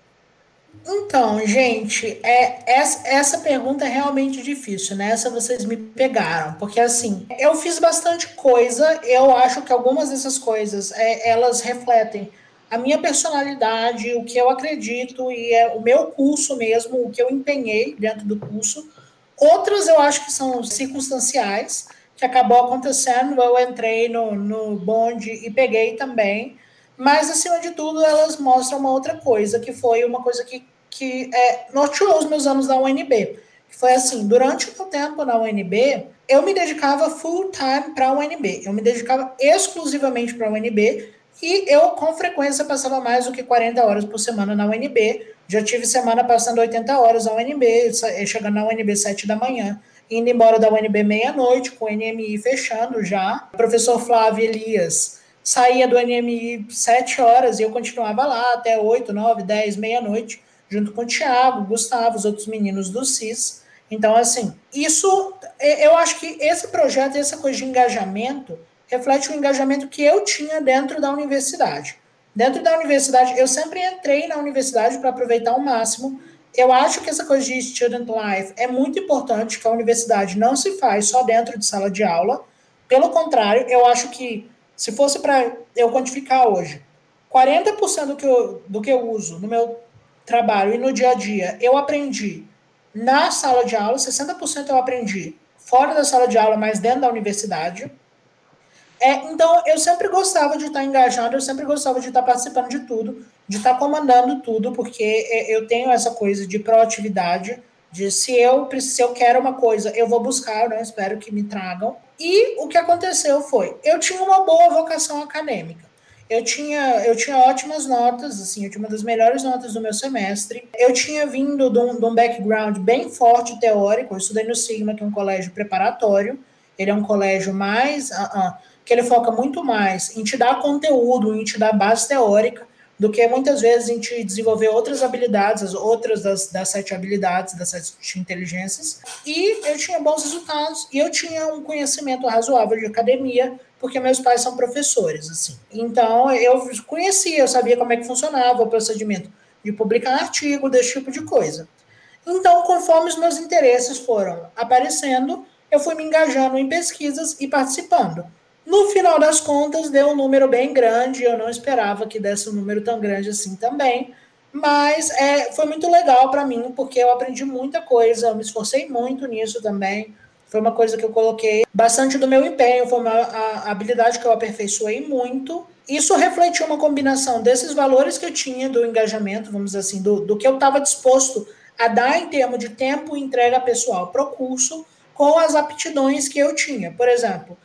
Então, gente, é, essa, essa pergunta é realmente difícil, né? Essa vocês me pegaram, porque assim, eu fiz bastante coisa, eu acho que algumas dessas coisas, é, elas refletem a minha personalidade, o que eu acredito e é o meu curso mesmo, o que eu empenhei dentro do curso. Outras eu acho que são circunstanciais, que acabou acontecendo, eu entrei no, no bonde e peguei também, mas acima de tudo elas mostram uma outra coisa, que foi uma coisa que, que é, norteou os meus anos na UNB. Foi assim, durante o meu tempo na UNB, eu me dedicava full time para a UNB, eu me dedicava exclusivamente para a UNB, e eu, com frequência, passava mais do que 40 horas por semana na UNB. Já tive semana passando 80 horas na UNB, chegando na UNB 7 da manhã, indo embora da UNB meia-noite, com o NMI fechando já. O professor Flávio Elias saía do NMI 7 horas e eu continuava lá até 8, 9, 10, meia-noite, junto com o Tiago, Gustavo, os outros meninos do CIS. Então, assim, isso, eu acho que esse projeto, essa coisa de engajamento, reflete o engajamento que eu tinha dentro da universidade. Dentro da universidade, eu sempre entrei na universidade para aproveitar ao máximo. Eu acho que essa coisa de student life é muito importante, que a universidade não se faz só dentro de sala de aula. Pelo contrário, eu acho que se fosse para eu quantificar hoje, 40% do que, eu, do que eu uso no meu trabalho e no dia a dia, eu aprendi na sala de aula, 60% eu aprendi fora da sala de aula, mas dentro da universidade. É, então, eu sempre gostava de estar engajado, eu sempre gostava de estar participando de tudo, de estar comandando tudo, porque é, eu tenho essa coisa de proatividade, de se eu, se eu quero uma coisa, eu vou buscar, eu não espero que me tragam. E o que aconteceu foi, eu tinha uma boa vocação acadêmica. Eu tinha, eu tinha ótimas notas, assim, eu tinha uma das melhores notas do meu semestre. Eu tinha vindo de um, de um background bem forte teórico, eu estudei no Sigma, que é um colégio preparatório. Ele é um colégio mais... Uh -uh, que ele foca muito mais em te dar conteúdo, em te dar base teórica, do que muitas vezes em te desenvolver outras habilidades, as outras das, das sete habilidades, das sete inteligências. E eu tinha bons resultados e eu tinha um conhecimento razoável de academia, porque meus pais são professores, assim. Então eu conhecia, eu sabia como é que funcionava o procedimento de publicar artigo, desse tipo de coisa. Então, conforme os meus interesses foram aparecendo, eu fui me engajando em pesquisas e participando. No final das contas, deu um número bem grande. Eu não esperava que desse um número tão grande assim também. Mas é, foi muito legal para mim, porque eu aprendi muita coisa, eu me esforcei muito nisso também. Foi uma coisa que eu coloquei bastante do meu empenho, foi uma a, a habilidade que eu aperfeiçoei muito. Isso refletiu uma combinação desses valores que eu tinha do engajamento, vamos dizer assim, do, do que eu estava disposto a dar em termos de tempo e entrega pessoal para o curso, com as aptidões que eu tinha. Por exemplo,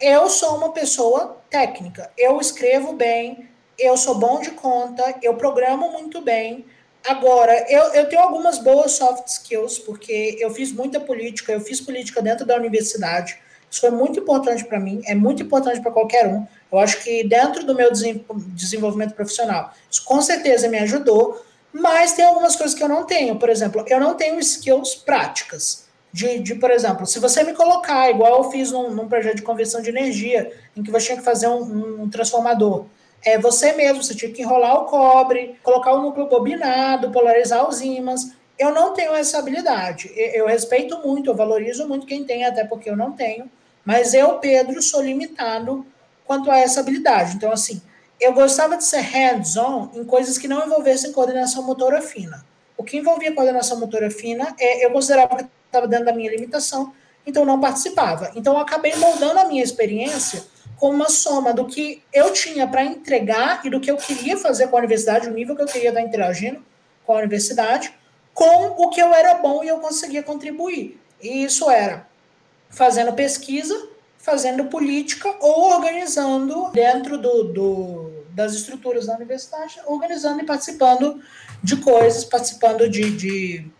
eu sou uma pessoa técnica. Eu escrevo bem, eu sou bom de conta, eu programo muito bem. Agora, eu, eu tenho algumas boas soft skills, porque eu fiz muita política, eu fiz política dentro da universidade. Isso foi muito importante para mim, é muito importante para qualquer um. Eu acho que dentro do meu desenvolvimento profissional, isso com certeza me ajudou, mas tem algumas coisas que eu não tenho. Por exemplo, eu não tenho skills práticas de, de, por exemplo, se você me colocar, igual eu fiz num, num projeto de conversão de energia, em que você tinha que fazer um, um transformador, é você mesmo, você tinha que enrolar o cobre, colocar o núcleo bobinado, polarizar os ímãs. Eu não tenho essa habilidade. Eu respeito muito, eu valorizo muito quem tem, até porque eu não tenho. Mas eu, Pedro, sou limitado quanto a essa habilidade. Então, assim, eu gostava de ser hands-on em coisas que não envolvessem coordenação motora fina. O que envolvia coordenação motora fina, é, eu considerava que estava dentro da minha limitação, então não participava. Então eu acabei moldando a minha experiência com uma soma do que eu tinha para entregar e do que eu queria fazer com a universidade, o nível que eu queria estar interagindo com a universidade, com o que eu era bom e eu conseguia contribuir. E isso era fazendo pesquisa, fazendo política ou organizando dentro do, do, das estruturas da universidade, organizando e participando de coisas, participando de, de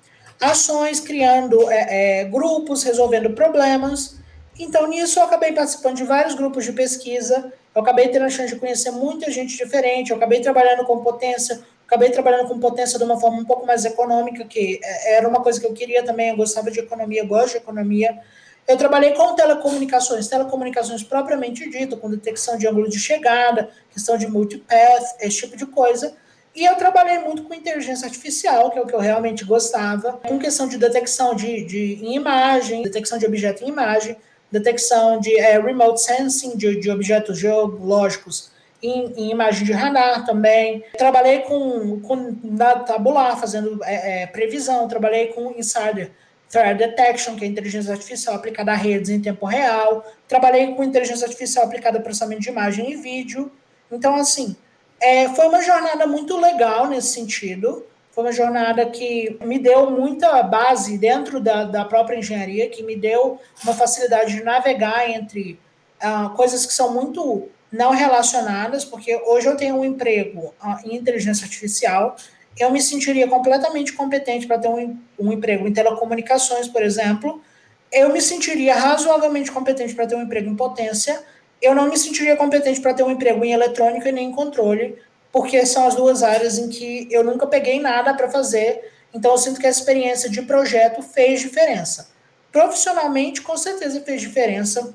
ações, criando é, é, grupos, resolvendo problemas. Então, nisso, eu acabei participando de vários grupos de pesquisa, eu acabei tendo a chance de conhecer muita gente diferente, eu acabei trabalhando com potência, acabei trabalhando com potência de uma forma um pouco mais econômica, que é, era uma coisa que eu queria também, eu gostava de economia, gosto de economia. Eu trabalhei com telecomunicações, telecomunicações propriamente dito, com detecção de ângulo de chegada, questão de multipath, esse tipo de coisa. E eu trabalhei muito com inteligência artificial, que é o que eu realmente gostava, com questão de detecção de, de em imagem, detecção de objeto em imagem, detecção de é, remote sensing de, de objetos geológicos em, em, imagem de radar também. Trabalhei com, com tabular, fazendo é, é, previsão, trabalhei com insider threat detection, que é inteligência artificial aplicada a redes em tempo real. Trabalhei com inteligência artificial aplicada a processamento de imagem e vídeo. Então, assim, é, foi uma jornada muito legal nesse sentido. Foi uma jornada que me deu muita base dentro da, da própria engenharia, que me deu uma facilidade de navegar entre uh, coisas que são muito não relacionadas, porque hoje eu tenho um emprego uh, em inteligência artificial, eu me sentiria completamente competente para ter um, um emprego em telecomunicações, por exemplo, eu me sentiria razoavelmente competente para ter um emprego em potência, eu não me sentiria competente para ter um emprego em eletrônica e nem em controle, porque são as duas áreas em que eu nunca peguei nada para fazer, então eu sinto que a experiência de projeto fez diferença. Profissionalmente, com certeza fez diferença,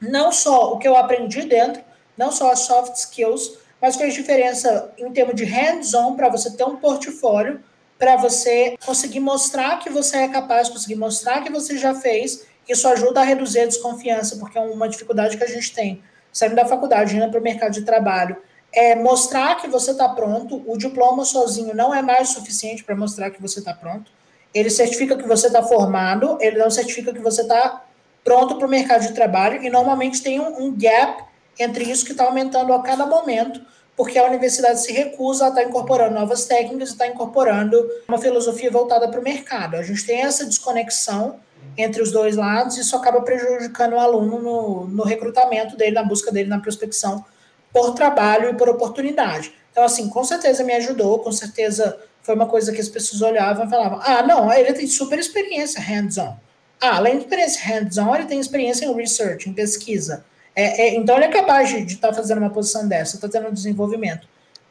não só o que eu aprendi dentro, não só as soft skills, mas fez diferença em termos de hands-on para você ter um portfólio, para você conseguir mostrar que você é capaz, conseguir mostrar que você já fez isso ajuda a reduzir a desconfiança, porque é uma dificuldade que a gente tem, saindo da faculdade, indo para o mercado de trabalho, é mostrar que você está pronto. O diploma sozinho não é mais suficiente para mostrar que você está pronto. Ele certifica que você está formado, ele não certifica que você está pronto para o mercado de trabalho, e normalmente tem um, um gap entre isso que está aumentando a cada momento, porque a universidade se recusa a estar tá incorporando novas técnicas, está incorporando uma filosofia voltada para o mercado. A gente tem essa desconexão entre os dois lados, isso acaba prejudicando o aluno no, no recrutamento dele, na busca dele, na prospecção por trabalho e por oportunidade. Então, assim, com certeza me ajudou, com certeza foi uma coisa que as pessoas olhavam e falavam: ah, não, ele tem super experiência hands-on. Ah, além de experiência hands-on, ele tem experiência em research, em pesquisa. É, é, então, ele é capaz de estar tá fazendo uma posição dessa, está tendo um desenvolvimento.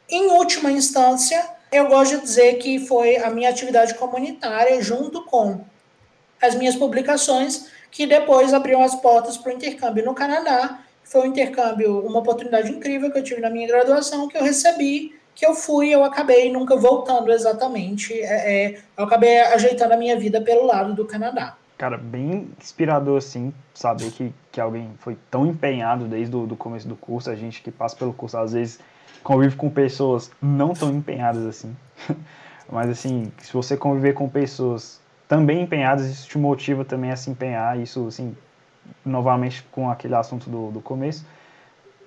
Em última instância, eu gosto de dizer que foi a minha atividade comunitária, junto com as minhas publicações, que depois abriam as portas para o intercâmbio no Canadá. Foi um intercâmbio, uma oportunidade incrível que eu tive na minha graduação, que eu recebi, que eu fui, eu acabei nunca voltando exatamente. É, é, eu acabei ajeitando a minha vida pelo lado do Canadá. Cara, bem inspirador, assim, saber que, que alguém foi tão empenhado desde o do começo do curso. A gente que passa pelo curso, às vezes, convive com pessoas não tão empenhadas assim. (laughs) Mas, assim, se você conviver com pessoas também empenhadas, isso te motiva também a se empenhar, isso, assim, novamente com aquele assunto do, do começo,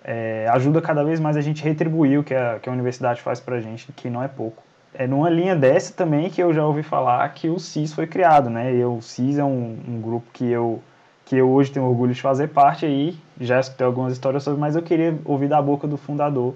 é, ajuda cada vez mais a gente retribuir o que a, que a universidade faz pra gente, que não é pouco. É numa linha dessa também que eu já ouvi falar que o CIS foi criado, né? E o CIS é um, um grupo que eu, que eu hoje tenho orgulho de fazer parte aí, já escutei algumas histórias sobre, mas eu queria ouvir da boca do fundador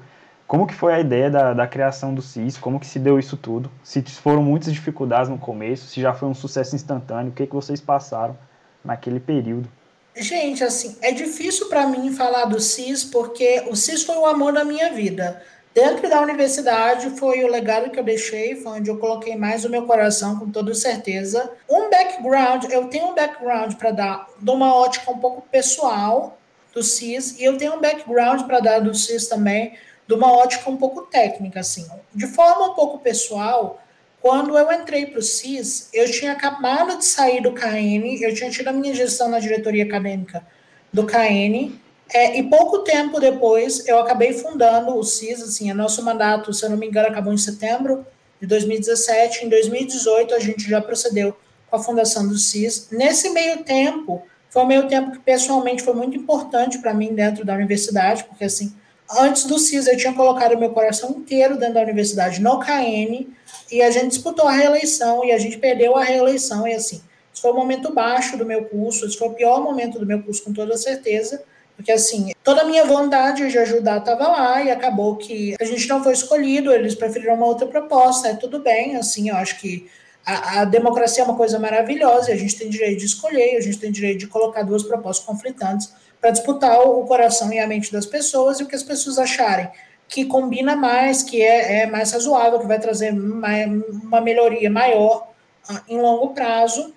como que foi a ideia da, da criação do CIS? Como que se deu isso tudo? Se foram muitas dificuldades no começo, se já foi um sucesso instantâneo, o que, que vocês passaram naquele período? Gente, assim, é difícil para mim falar do CIS, porque o CIS foi o amor da minha vida. Dentro da universidade foi o legado que eu deixei, foi onde eu coloquei mais o meu coração, com toda certeza. Um background, eu tenho um background para dar de uma ótica um pouco pessoal do CIS, e eu tenho um background para dar do CIS também, de uma ótica um pouco técnica, assim. De forma um pouco pessoal, quando eu entrei para o CIS, eu tinha acabado de sair do KN, eu tinha tido a minha gestão na diretoria acadêmica do KN, é, e pouco tempo depois eu acabei fundando o CIS, assim, o nosso mandato, se eu não me engano, acabou em setembro de 2017, em 2018 a gente já procedeu com a fundação do CIS. Nesse meio tempo, foi um meio tempo que pessoalmente foi muito importante para mim dentro da universidade, porque assim, Antes do CIS, eu tinha colocado meu coração inteiro dentro da universidade no KN, e a gente disputou a reeleição, e a gente perdeu a reeleição, e assim, Esse foi o momento baixo do meu curso, esse foi o pior momento do meu curso, com toda certeza. Porque, assim, toda a minha vontade de ajudar estava lá e acabou que a gente não foi escolhido, eles preferiram uma outra proposta, é tudo bem, assim, eu acho que a, a, democracia é uma coisa maravilhosa e a gente tem direito de escolher, a gente tem direito de colocar duas propostas conflitantes para disputar o, coração e a mente das pessoas e o que as pessoas acharem que combina mais, que é, é mais razoável, que vai trazer mais, uma melhoria maior uh, em longo prazo,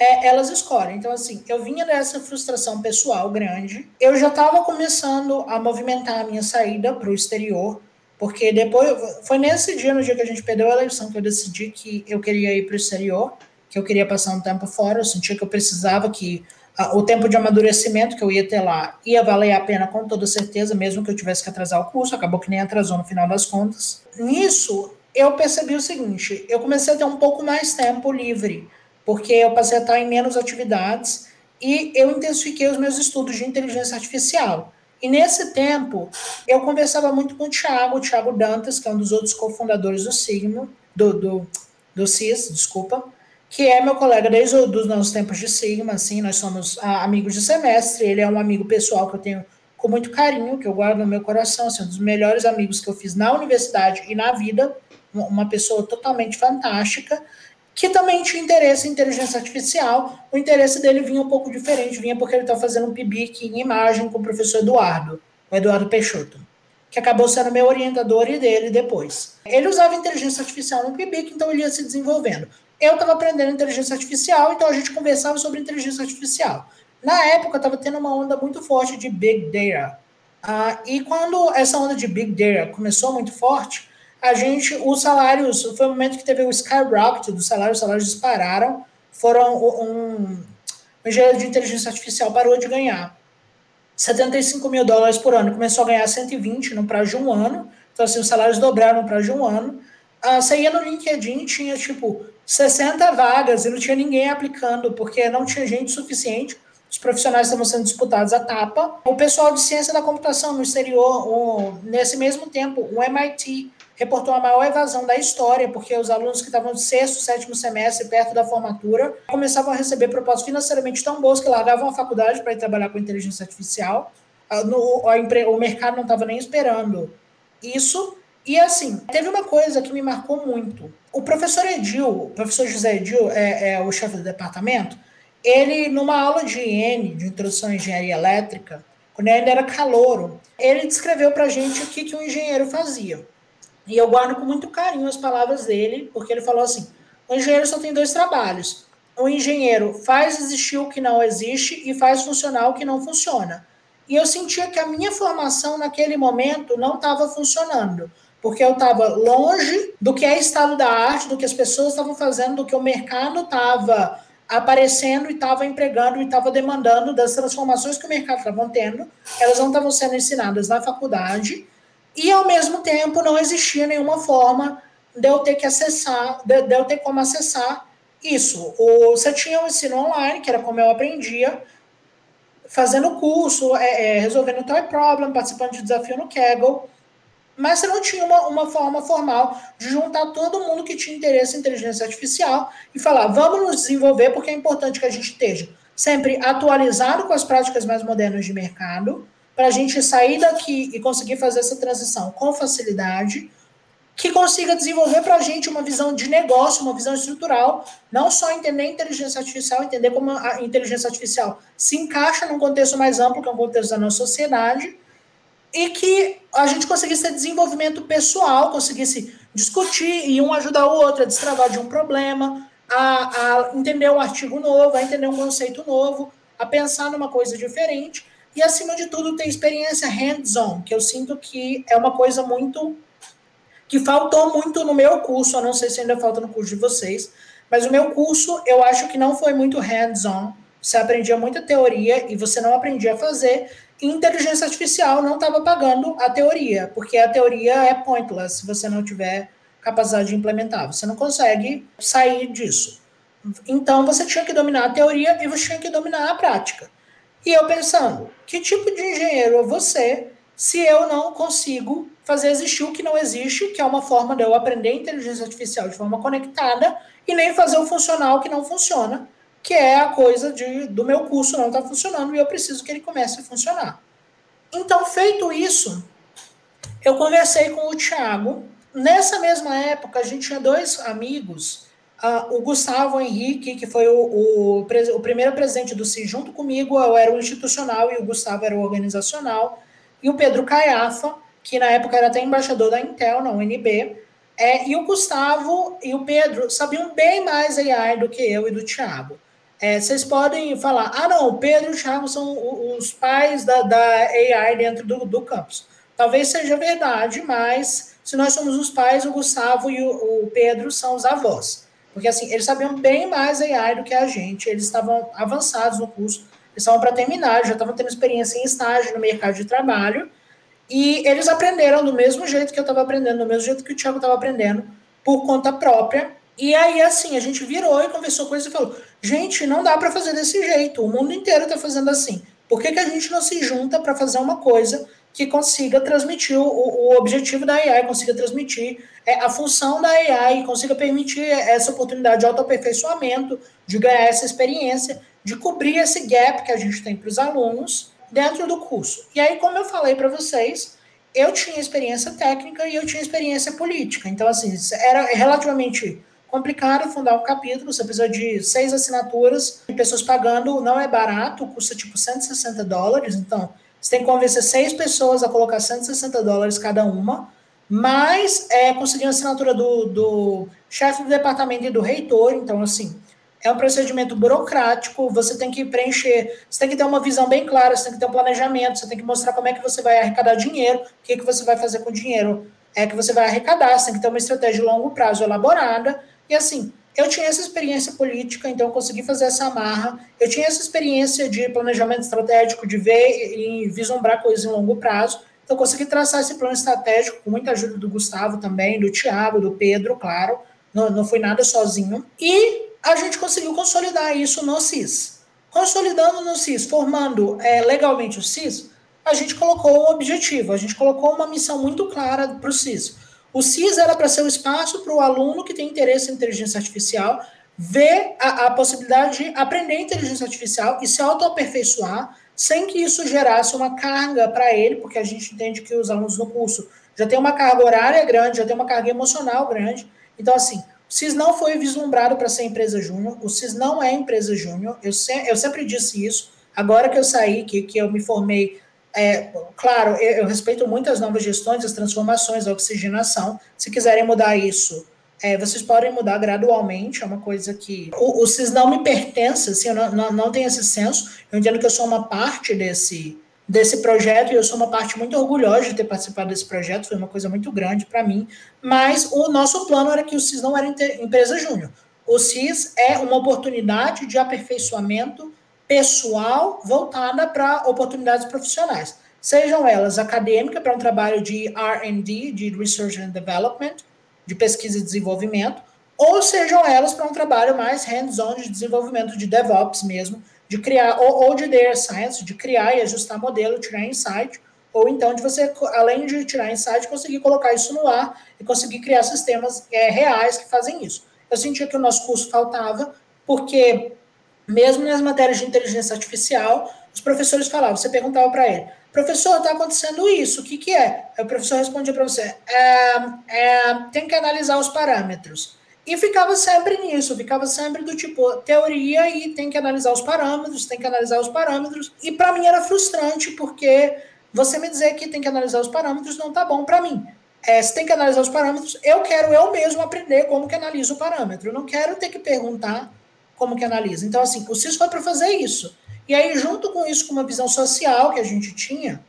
é, elas escolhem. Então, assim, eu vinha dessa frustração pessoal grande, eu já estava começando a movimentar a minha saída para o exterior, porque depois, foi nesse dia, no dia que a gente perdeu a eleição, que eu decidi que eu queria ir para o exterior, que eu queria passar um tempo fora, eu sentia que eu precisava que o tempo de amadurecimento que eu ia ter lá ia valer a pena com toda certeza, mesmo que eu tivesse que atrasar o curso, acabou que nem atrasou no final das contas. Nisso, eu percebi o seguinte, eu comecei a ter um pouco mais tempo livre, porque eu passei a estar em menos atividades e eu intensifiquei os meus estudos de inteligência artificial. E nesse tempo, eu conversava muito com o Thiago, o Thiago Dantas, que é um dos outros cofundadores do Sigma, do, do, do CIS, desculpa, que é meu colega desde os nossos tempos de Sigma, assim, nós somos ah, amigos de semestre, ele é um amigo pessoal que eu tenho com muito carinho, que eu guardo no meu coração, assim, um dos melhores amigos que eu fiz na universidade e na vida, uma pessoa totalmente fantástica, que também tinha interesse em inteligência artificial. O interesse dele vinha um pouco diferente, vinha porque ele estava fazendo um PIBIC em imagem com o professor Eduardo, o Eduardo Peixoto, que acabou sendo meu orientador e dele depois. Ele usava inteligência artificial no PIBIC, então ele ia se desenvolvendo. Eu estava aprendendo inteligência artificial, então a gente conversava sobre inteligência artificial. Na época, estava tendo uma onda muito forte de Big Data. Uh, e quando essa onda de Big Data começou muito forte, a gente, os salários, foi o momento que teve o skyrocket dos salários, os salários dispararam, foram um, um engenheiro de inteligência artificial parou de ganhar 75 mil dólares por ano, começou a ganhar 120 no prazo de um ano, então assim, os salários dobraram no prazo de um ano, ah, você ia no LinkedIn, tinha tipo 60 vagas e não tinha ninguém aplicando, porque não tinha gente suficiente, os profissionais estavam sendo disputados a tapa. O pessoal de ciência da computação no exterior, o, nesse mesmo tempo, o MIT reportou a maior evasão da história, porque os alunos que estavam no sexto, sétimo semestre, perto da formatura, começavam a receber propostas financeiramente tão boas que largavam a faculdade para ir trabalhar com inteligência artificial. Ah, no, a, o mercado não estava nem esperando isso. E assim, teve uma coisa que me marcou muito. O professor Edil, o professor José Edil, é, é o chefe do departamento, ele, numa aula de IN, de Introdução à Engenharia Elétrica, quando ele ainda era calouro, ele descreveu para a gente o que, que um engenheiro fazia. E eu guardo com muito carinho as palavras dele, porque ele falou assim: o engenheiro só tem dois trabalhos. O engenheiro faz existir o que não existe e faz funcionar o que não funciona. E eu sentia que a minha formação naquele momento não estava funcionando, porque eu estava longe do que é estado da arte, do que as pessoas estavam fazendo, do que o mercado estava aparecendo e estava empregando e estava demandando das transformações que o mercado estava tendo. Elas não estavam sendo ensinadas na faculdade e ao mesmo tempo não existia nenhuma forma de eu ter que acessar, de, de eu ter como acessar isso. Você tinha o ensino online, que era como eu aprendia, fazendo curso, é, é, resolvendo toy problem, participando de desafio no Kaggle, mas você não tinha uma, uma forma formal de juntar todo mundo que tinha interesse em inteligência artificial e falar, vamos nos desenvolver, porque é importante que a gente esteja sempre atualizado com as práticas mais modernas de mercado, para a gente sair daqui e conseguir fazer essa transição com facilidade, que consiga desenvolver para a gente uma visão de negócio, uma visão estrutural, não só entender a inteligência artificial, entender como a inteligência artificial se encaixa num contexto mais amplo, que é o contexto da nossa sociedade, e que a gente conseguisse ter desenvolvimento pessoal, conseguisse discutir e um ajudar o outro a destravar de um problema, a, a entender um artigo novo, a entender um conceito novo, a pensar numa coisa diferente e, acima de tudo, ter experiência hands-on, que eu sinto que é uma coisa muito. que faltou muito no meu curso, eu não sei se ainda falta no curso de vocês, mas o meu curso eu acho que não foi muito hands-on. Você aprendia muita teoria e você não aprendia a fazer. Inteligência artificial não estava pagando a teoria, porque a teoria é pointless se você não tiver capacidade de implementar. Você não consegue sair disso. Então você tinha que dominar a teoria e você tinha que dominar a prática. E eu pensando, que tipo de engenheiro eu vou ser se eu não consigo fazer existir o que não existe, que é uma forma de eu aprender inteligência artificial de forma conectada, e nem fazer o funcional que não funciona, que é a coisa de, do meu curso não está funcionando e eu preciso que ele comece a funcionar. Então, feito isso, eu conversei com o Thiago. Nessa mesma época, a gente tinha dois amigos, uh, o Gustavo Henrique, que foi o, o, o, primeiro presidente do CIS junto comigo, eu era o institucional e o Gustavo era o organizacional, e o Pedro Caiafa, que na época era até embaixador da Intel, na UNB, é, e o Gustavo e o Pedro sabiam bem mais AI do que eu e do Thiago. É, vocês podem falar, ah, não, o Pedro e o Thiago são os pais da, da AI dentro do, do campus. Talvez seja verdade, mas se nós somos os pais, o Gustavo e o, o Pedro são os avós. Porque, assim, eles sabiam bem mais AI do que a gente, eles estavam avançados no curso, eles estavam para terminar, já estavam tendo experiência em estágio no mercado de trabalho, e eles aprenderam do mesmo jeito que eu estava aprendendo, do mesmo jeito que o Thiago estava aprendendo, por conta própria, e aí, assim, a gente virou e conversou com eles e falou: gente, não dá para fazer desse jeito, o mundo inteiro está fazendo assim. Por que, que a gente não se junta para fazer uma coisa que consiga transmitir o, o objetivo da AI, consiga transmitir é, a função da AI, consiga permitir essa oportunidade de autoaperfeiçoamento, de ganhar essa experiência, de cobrir esse gap que a gente tem para os alunos dentro do curso. E aí, como eu falei para vocês, eu tinha experiência técnica e eu tinha experiência política. Então, assim, era relativamente complicado fundar um capítulo, você precisa de seis assinaturas, de pessoas pagando, não é barato, custa tipo 160 dólares, então você tem que convencer seis pessoas a colocar 160 dólares cada uma, mas é, conseguir a assinatura do, do chefe do departamento e do reitor, então assim, é um procedimento burocrático, você tem que preencher, você tem que ter uma visão bem clara, você tem que ter um planejamento, você tem que mostrar como é que você vai arrecadar dinheiro, o que, que você vai fazer com o dinheiro é que você vai arrecadar, você tem que ter uma estratégia de longo prazo elaborada, e assim, eu tinha essa experiência política, então eu consegui fazer essa amarra. Eu tinha essa experiência de planejamento estratégico, de ver e vislumbrar coisas em longo prazo. Então eu consegui traçar esse plano estratégico com muita ajuda do Gustavo também, do Tiago, do Pedro, claro. Não, não foi nada sozinho. E a gente conseguiu consolidar isso no CIS. Consolidando no CIS, formando é, legalmente o CIS, a gente colocou um objetivo, a gente colocou uma missão muito clara para o CIS o CIS era para ser um espaço para o aluno que tem interesse em inteligência artificial ver a, a possibilidade de aprender inteligência artificial e se autoaperfeiçoar sem que isso gerasse uma carga para ele, porque a gente entende que os alunos no curso já tem uma carga horária grande, já tem uma carga emocional grande. Então, assim, o CIS não foi vislumbrado para ser empresa júnior, o CIS não é empresa júnior, eu, se, eu sempre disse isso. Agora que eu saí, que, que eu me formei é, claro, eu, eu, respeito muito as novas gestões, as transformações, a oxigenação. Se quiserem mudar isso, é, vocês podem mudar gradualmente, é uma coisa que. O, o CIS não me pertence, assim, eu não, não, não tenho esse senso. Eu entendo que eu sou uma parte desse, desse projeto e eu sou uma parte muito orgulhosa de ter participado desse projeto, foi uma coisa muito grande para mim. Mas o nosso plano era que o CIS não era empresa júnior. O CIS é uma oportunidade de aperfeiçoamento pessoal voltada para oportunidades profissionais, sejam elas acadêmica para um trabalho de R&D, de Research and Development, de pesquisa e desenvolvimento, ou sejam elas para um trabalho mais hands-on de desenvolvimento de DevOps mesmo, de criar, ou, ou de Data Science, de criar e ajustar modelo, tirar insight, ou então de você, além de tirar insight, conseguir colocar isso no ar e conseguir criar sistemas é, reais que fazem isso. Eu sentia que o nosso curso faltava, porque mesmo nas matérias de inteligência artificial, os professores falavam, você perguntava para ele, professor, está acontecendo isso, o que, que é? Aí o professor respondia para você, é, é, tem que analisar os parâmetros. E ficava sempre nisso, ficava sempre do tipo teoria e tem que analisar os parâmetros, tem que analisar os parâmetros. E para mim era frustrante, porque você me dizer que tem que analisar os parâmetros não tá bom para mim. É, tem que analisar os parâmetros, eu quero eu mesmo aprender como que analisa o parâmetro. Eu não quero ter que perguntar como que analisa. Então, assim, o CIS foi para fazer isso. E aí, junto com isso, com uma visão social que a gente tinha,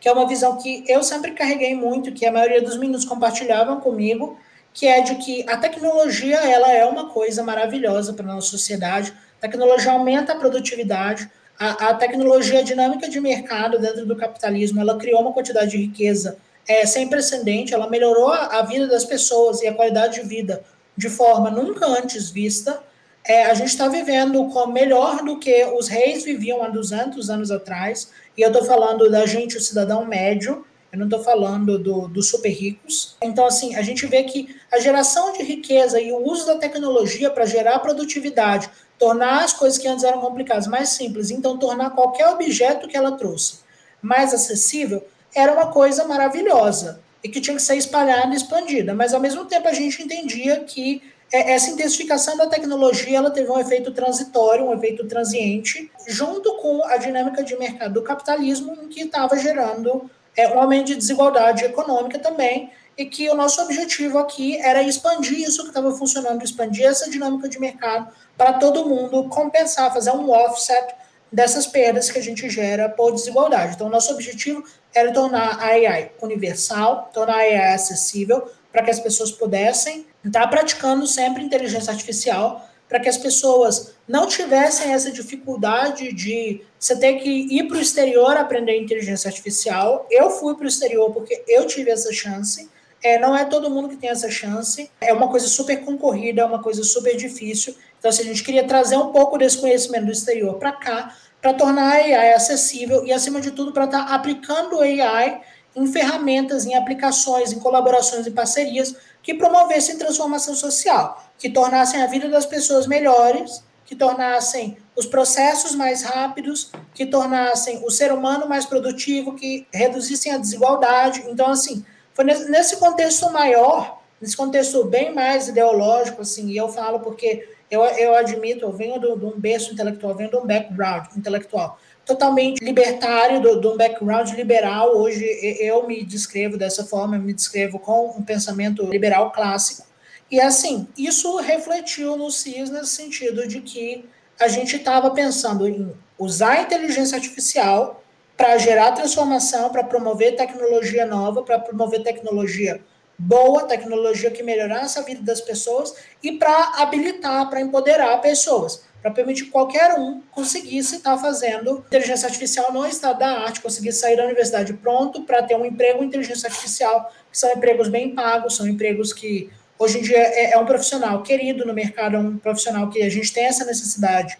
que é uma visão que eu sempre carreguei muito, que a maioria dos meninos compartilhavam comigo, que é de que a tecnologia ela é uma coisa maravilhosa para a nossa sociedade. A tecnologia aumenta a produtividade, a, a, tecnologia dinâmica de mercado dentro do capitalismo, ela criou uma quantidade de riqueza é, sem precedente, ela melhorou a, a vida das pessoas e a qualidade de vida de forma nunca antes vista é, a gente está vivendo com melhor do que os reis viviam há 200 anos atrás, e eu estou falando da gente, o cidadão médio, eu não estou falando dos do super ricos. Então, assim, a gente vê que a geração de riqueza e o uso da tecnologia para gerar produtividade, tornar as coisas que antes eram complicadas mais simples, então tornar qualquer objeto que ela trouxe mais acessível, era uma coisa maravilhosa e que tinha que ser espalhada e expandida. Mas, ao mesmo tempo, a gente entendia que essa intensificação da tecnologia ela teve um efeito transitório, um efeito transiente, junto com a dinâmica de mercado do capitalismo, em que estava gerando é, um aumento de desigualdade econômica também, e que o nosso objetivo aqui era expandir isso que estava funcionando, expandir essa dinâmica de mercado para todo mundo compensar, fazer um offset dessas perdas que a gente gera por desigualdade. Então, nosso objetivo era tornar a AI universal, tornar a AI acessível, para que as pessoas pudessem estar praticando sempre inteligência artificial, para que as pessoas não tivessem essa dificuldade de você ter que ir para o exterior aprender inteligência artificial. Eu fui para o exterior porque eu tive essa chance. É, não é todo mundo que tem essa chance. É uma coisa super concorrida, é uma coisa super difícil. Então, assim, a gente queria trazer um pouco desse conhecimento do exterior para cá, para tornar a AI acessível e, acima de tudo, para estar tá aplicando AI em ferramentas, em aplicações, em colaborações e parcerias que promovessem transformação social, que tornassem a vida das pessoas melhores, que tornassem os processos mais rápidos, que tornassem o ser humano mais produtivo, que reduzissem a desigualdade. Então, assim, foi nesse contexto maior, nesse contexto bem mais ideológico, assim, e eu falo porque eu, eu admito, eu venho de um berço intelectual, venho de um background intelectual totalmente libertário, de um background liberal. Hoje eu me descrevo dessa forma, eu me descrevo com um pensamento liberal clássico. E assim, isso refletiu no CIS nesse sentido de que a gente estava pensando em usar a inteligência artificial para gerar transformação, para promover tecnologia nova, para promover tecnologia boa, tecnologia que melhorasse a vida das pessoas e para habilitar, para empoderar pessoas, para permitir que qualquer um conseguisse estar tá fazendo. Inteligência artificial no estado da arte, conseguir sair da universidade pronto para ter um emprego em inteligência artificial, que são empregos bem pagos, são empregos que hoje em dia é, é um profissional querido no mercado, é um profissional que a gente tem essa necessidade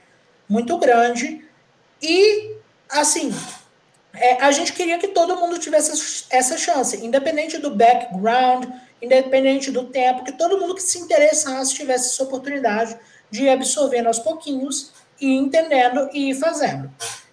muito grande. E assim é, a gente queria que todo mundo tivesse essa chance, independente do background, independente do tempo, que todo mundo que se interessasse tivesse essa oportunidade de absorvendo aos pouquinhos e entendendo e fazendo.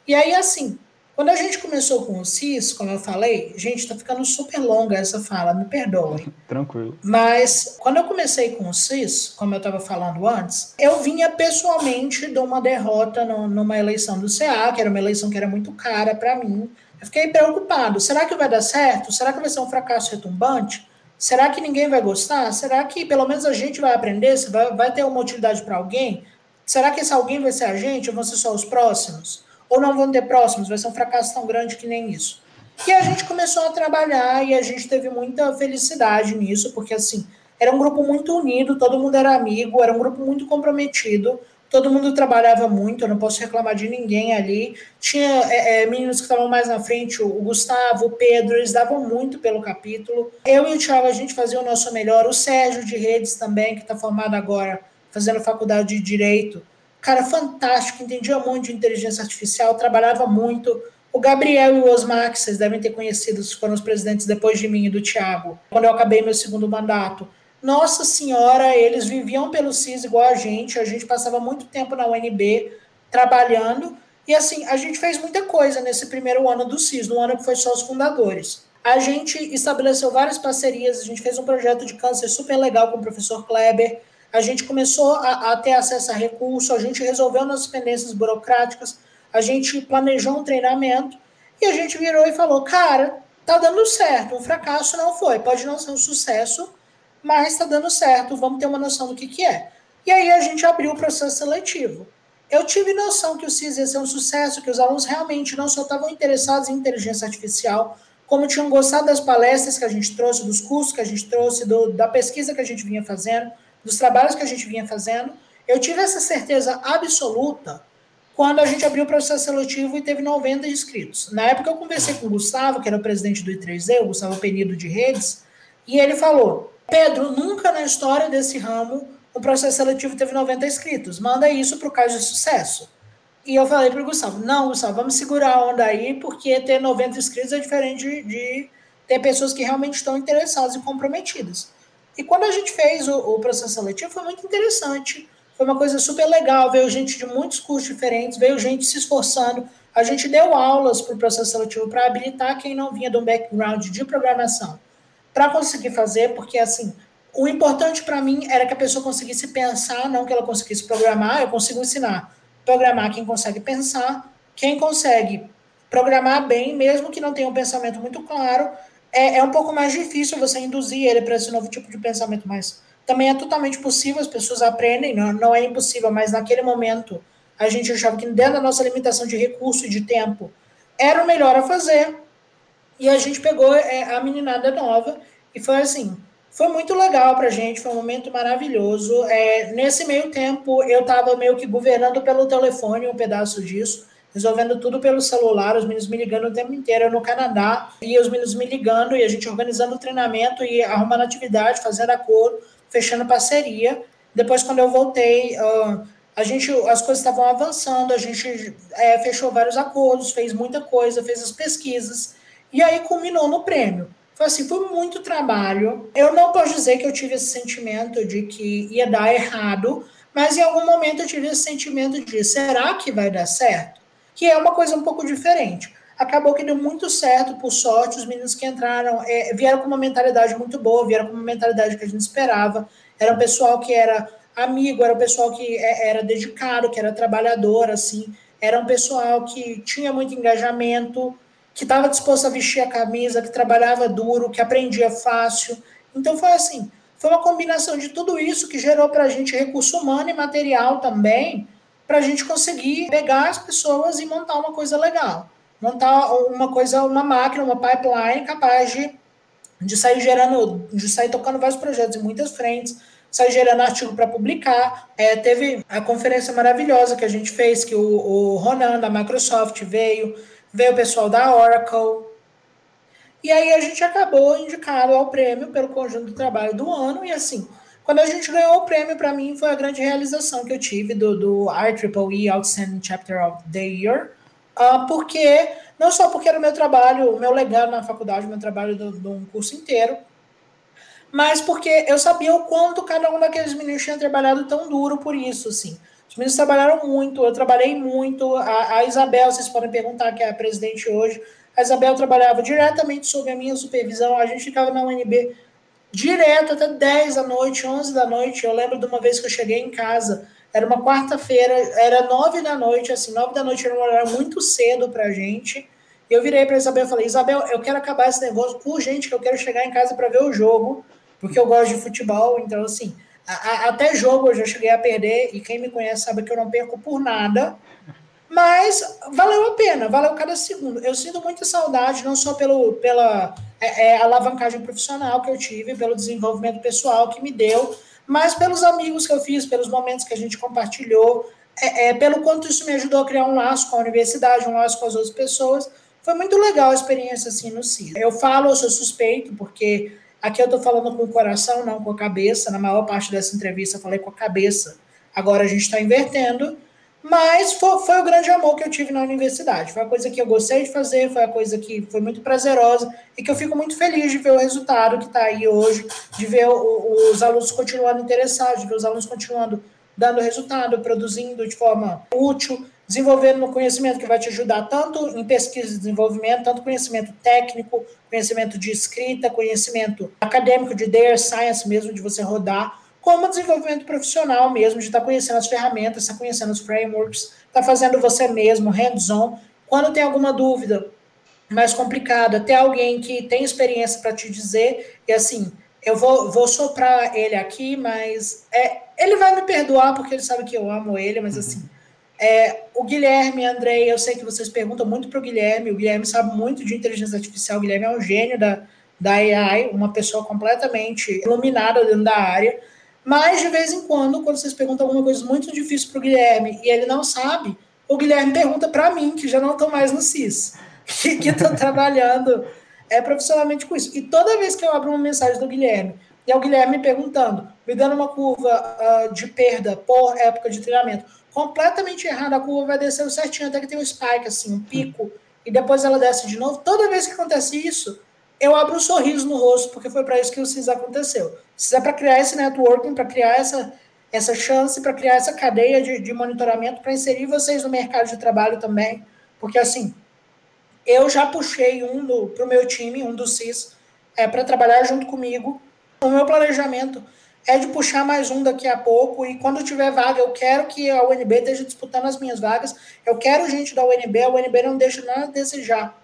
E aí, assim, quando a gente começou com o CIS, como eu falei, gente, tá ficando super longa essa fala, me perdoem. (laughs) Tranquilo. Mas quando eu comecei com o CIS, como eu estava falando antes, eu vinha pessoalmente de uma derrota no, numa eleição do CA, que era uma eleição que era muito cara para mim. Eu fiquei preocupado. Será que vai dar certo? Será que vai ser um fracasso retumbante? Será que ninguém vai gostar? Será que pelo menos a gente vai aprender? Vai, vai ter uma utilidade para alguém? Será que esse alguém vai ser a gente ou vão ser só os próximos? ou não vão ter próximos, vai ser um fracasso tão grande que nem isso. E a gente começou a trabalhar e a gente teve muita felicidade nisso, porque assim, era um grupo muito unido, todo mundo era amigo, era um grupo muito comprometido, todo mundo trabalhava muito, eu não posso reclamar de ninguém ali. Tinha é, é, meninos que estavam mais na frente, o Gustavo, o Pedro, eles davam muito pelo capítulo. Eu e o Thiago, a gente fazia o nosso melhor. O Sérgio de Redes também, que está formado agora, fazendo faculdade de Direito cara fantástico, entendia muito de inteligência artificial, trabalhava muito. O Gabriel e o Osmar, que vocês devem ter conhecido, foram os presidentes depois de mim e do Tiago, quando eu acabei meu segundo mandato. Nossa Senhora, eles viviam pelo CIS igual a gente, a gente passava muito tempo na UNB trabalhando, e assim, a gente fez muita coisa nesse primeiro ano do CIS, no ano que foi só os fundadores. A gente estabeleceu várias parcerias, a gente fez um projeto de câncer super legal com o professor Kleber, a gente começou a, a ter acesso a recurso, a gente resolveu nossas pendências burocráticas, a gente planejou um treinamento e a gente virou e falou: cara, tá dando certo, um fracasso não foi, pode não ser um sucesso, mas tá dando certo, vamos ter uma noção do que, que é. E aí a gente abriu o processo seletivo. Eu tive noção que o CIS ia ser um sucesso, que os alunos realmente não só estavam interessados em inteligência artificial, como tinham gostado das palestras que a gente trouxe, dos cursos que a gente trouxe, do, da pesquisa que a gente vinha fazendo dos trabalhos que a gente vinha fazendo, eu tive essa certeza absoluta quando a gente abriu o processo seletivo e teve 90 inscritos. Na época eu conversei com o Gustavo, que era o presidente do I3D, o Gustavo Penido de Redes, e ele falou: Pedro, nunca na história desse ramo o processo seletivo teve 90 inscritos. Manda isso para o caso de sucesso. E eu falei para o Gustavo: não, Gustavo, vamos segurar a onda aí, porque ter 90 inscritos é diferente de, de ter pessoas que realmente estão interessadas e comprometidas. E quando a gente fez o, o processo seletivo, foi muito interessante. Foi uma coisa super legal. Veio gente de muitos cursos diferentes, veio gente se esforçando. A gente deu aulas para o processo seletivo para habilitar quem não vinha de um background de programação para conseguir fazer, porque assim, o importante para mim era que a pessoa conseguisse pensar, não que ela conseguisse programar. Eu consigo ensinar programar quem consegue pensar, quem consegue programar bem, mesmo que não tenha um pensamento muito claro, é, é um pouco mais difícil você induzir ele para esse novo tipo de pensamento, mas também é totalmente possível, as pessoas aprendem, não, não é impossível, mas naquele momento a gente achava que dentro da nossa limitação de recurso e de tempo era o melhor a fazer, e a gente pegou é, a meninada nova, e foi assim, foi muito legal para a gente, foi um momento maravilhoso. É, nesse meio tempo, eu estava meio que governando pelo telefone um pedaço disso resolvendo tudo pelo celular, os meninos me ligando o tempo inteiro, eu no Canadá, e os meninos me ligando, e a gente organizando o treinamento e arrumando atividade, fazendo acordo, fechando parceria. Depois, quando eu voltei, a gente, as coisas estavam avançando, a gente é, fechou vários acordos, fez muita coisa, fez as pesquisas, e aí culminou no prêmio. Foi assim, foi muito trabalho. Eu não posso dizer que eu tive esse sentimento de que ia dar errado, mas em algum momento eu tive esse sentimento de será que vai dar certo? que é uma coisa um pouco diferente. Acabou que deu muito certo, por sorte, os meninos que entraram é, vieram com uma mentalidade muito boa, vieram com uma mentalidade que a gente esperava. Era um pessoal que era amigo, era um pessoal que é, era dedicado, que era trabalhador, assim. Era um pessoal que tinha muito engajamento, que estava disposto a vestir a camisa, que trabalhava duro, que aprendia fácil. Então foi assim, foi uma combinação de tudo isso que gerou para a gente recurso humano e material também, para a gente conseguir pegar as pessoas e montar uma coisa legal. Montar uma coisa, uma máquina, uma pipeline capaz de, de sair gerando, de sair tocando vários projetos em muitas frentes, sair gerando artigo para publicar. É, teve a conferência maravilhosa que a gente fez, que o, o Ronan da Microsoft veio, veio o pessoal da Oracle. E aí a gente acabou indicado ao prêmio pelo conjunto do trabalho do ano, e assim, quando a gente ganhou o prêmio, para mim foi a grande realização que eu tive do, do IEEE Outstanding Chapter of the Year, uh, porque não só porque era o meu trabalho, o meu legado na faculdade, o meu trabalho de um curso inteiro, mas porque eu sabia o quanto cada um daqueles meninos tinha trabalhado tão duro por isso, assim. Os meninos trabalharam muito, eu trabalhei muito. A, a Isabel, vocês podem perguntar, que é a presidente hoje, a Isabel trabalhava diretamente sob a minha supervisão, a gente ficava na UNB direto até 10 da noite, 11 da noite. Eu lembro de uma vez que eu cheguei em casa, era uma quarta-feira, era 9 da noite, assim, 9 da noite era um horário muito cedo pra gente. E eu virei para Isabel e falei: Isabel, eu quero acabar esse negócio urgente, que eu quero chegar em casa para ver o jogo, porque eu gosto de futebol. Então, assim, até jogo eu já cheguei a perder, e quem me conhece sabe que eu não perco por nada. Mas valeu a pena, valeu cada segundo. Eu sinto muita saudade, não só pelo, pela é, é, alavancagem profissional que eu tive, pelo desenvolvimento pessoal que me deu, mas pelos amigos que eu fiz, pelos momentos que a gente compartilhou, é, é, pelo quanto isso me ajudou a criar um laço com a universidade, um laço com as outras pessoas. Foi muito legal a experiência assim no CIS. Eu falo, eu sou suspeito, porque aqui eu estou falando com o coração, não com a cabeça. Na maior parte dessa entrevista eu falei com a cabeça. Agora a gente está invertendo. Mas foi, foi, o grande amor que eu tive na universidade. Foi a coisa que eu gostei de fazer, foi a coisa que foi muito prazerosa e que eu fico muito feliz de ver o resultado que está aí hoje, de ver o, os alunos continuando interessados, de ver os alunos continuando dando resultado, produzindo de forma útil, desenvolvendo um conhecimento que vai te ajudar tanto em pesquisa e desenvolvimento, tanto conhecimento técnico, conhecimento de escrita, conhecimento acadêmico de data science mesmo, de você rodar como desenvolvimento profissional mesmo, de estar tá conhecendo as ferramentas, estar tá conhecendo os frameworks, estar tá fazendo você mesmo, hands-on. Quando tem alguma dúvida mais complicada, ter alguém que tem experiência para te dizer, e assim, eu vou, vou soprar ele aqui, mas é, ele vai me perdoar porque ele sabe que eu amo ele, mas assim, é, o Guilherme, Andrei, eu sei que vocês perguntam muito para o Guilherme, o Guilherme sabe muito de inteligência artificial, o Guilherme é um gênio da, da AI, uma pessoa completamente iluminada dentro da área, mas, de vez em quando, quando vocês perguntam alguma coisa muito difícil para o Guilherme e ele não sabe, o Guilherme pergunta para mim, que já não estou mais no CIS, (laughs) que estou trabalhando é, profissionalmente com isso. E toda vez que eu abro uma mensagem do Guilherme, e é o Guilherme me perguntando, me dando uma curva uh, de perda por época de treinamento, completamente errada, a curva vai descer certinho, até que tem um spike, assim, um pico, e depois ela desce de novo. Toda vez que acontece isso, eu abro um sorriso no rosto, porque foi para isso que o CIS aconteceu. Se é para criar esse networking, para criar essa, essa chance, para criar essa cadeia de, de monitoramento, para inserir vocês no mercado de trabalho também, porque assim, eu já puxei um para o meu time, um do CIS, é, para trabalhar junto comigo. O meu planejamento é de puxar mais um daqui a pouco, e quando tiver vaga, eu quero que a UNB esteja disputando as minhas vagas, eu quero gente da UNB, a UNB não deixa nada a desejar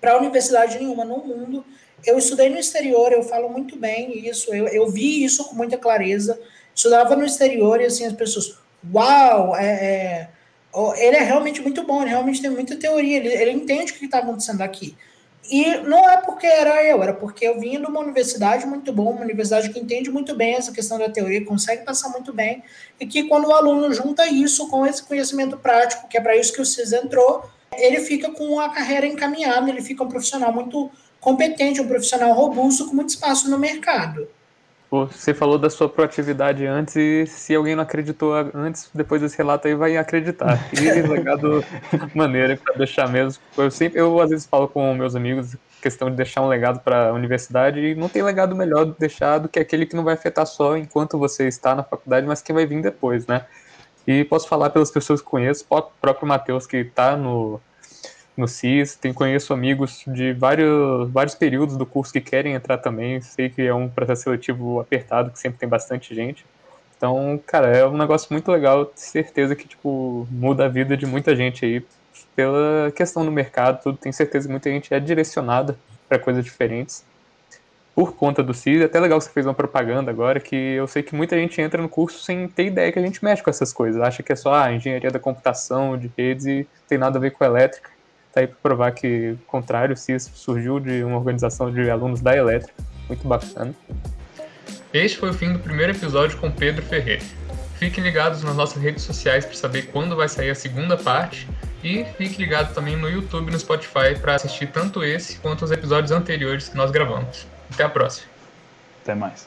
para universidade nenhuma no mundo. Eu estudei no exterior, eu falo muito bem isso, eu, eu vi isso com muita clareza. Estudava no exterior e assim as pessoas, uau, é, é ele é realmente muito bom, ele realmente tem muita teoria, ele, ele entende o que está acontecendo aqui. E não é porque era eu, era porque eu vim de uma universidade muito boa, uma universidade que entende muito bem essa questão da teoria, consegue passar muito bem, e que quando o aluno junta isso com esse conhecimento prático, que é para isso que o CIS entrou, ele fica com a carreira encaminhada, ele fica um profissional muito competente, um profissional robusto, com muito espaço no mercado. Você falou da sua proatividade antes e se alguém não acreditou antes, depois desse relato aí vai acreditar. (laughs) E legado maneira para deixar mesmo. Eu sempre, eu às vezes falo com meus amigos questão de deixar um legado para a universidade e não tem legado melhor de deixar do que aquele que não vai afetar só enquanto você está na faculdade, mas que vai vir depois, né? E posso falar pelas pessoas que conheço, o próprio Matheus que está no no CIS, tem, conheço amigos de vários, vários períodos do curso que querem entrar também, sei que é um processo seletivo apertado, que sempre tem bastante gente. Então, cara, é um negócio muito legal, certeza que, tipo, muda a vida de muita gente aí, pela questão do mercado, tudo, tenho certeza que muita gente é direcionada para coisas diferentes por conta do CIS. É até legal que você fez uma propaganda agora, que eu sei que muita gente entra no curso sem ter ideia que a gente mexe com essas coisas. Acha que é só ah, engenharia da computação, de redes e tem nada a ver com elétrica. Tá aí para provar que o contrário, o CIS surgiu de uma organização de alunos da elétrica. Muito bacana. Este foi o fim do primeiro episódio com Pedro Ferreira. Fiquem ligados nas nossas redes sociais para saber quando vai sair a segunda parte e fique ligado também no YouTube e no Spotify para assistir tanto esse quanto os episódios anteriores que nós gravamos. Até a próxima. Até mais.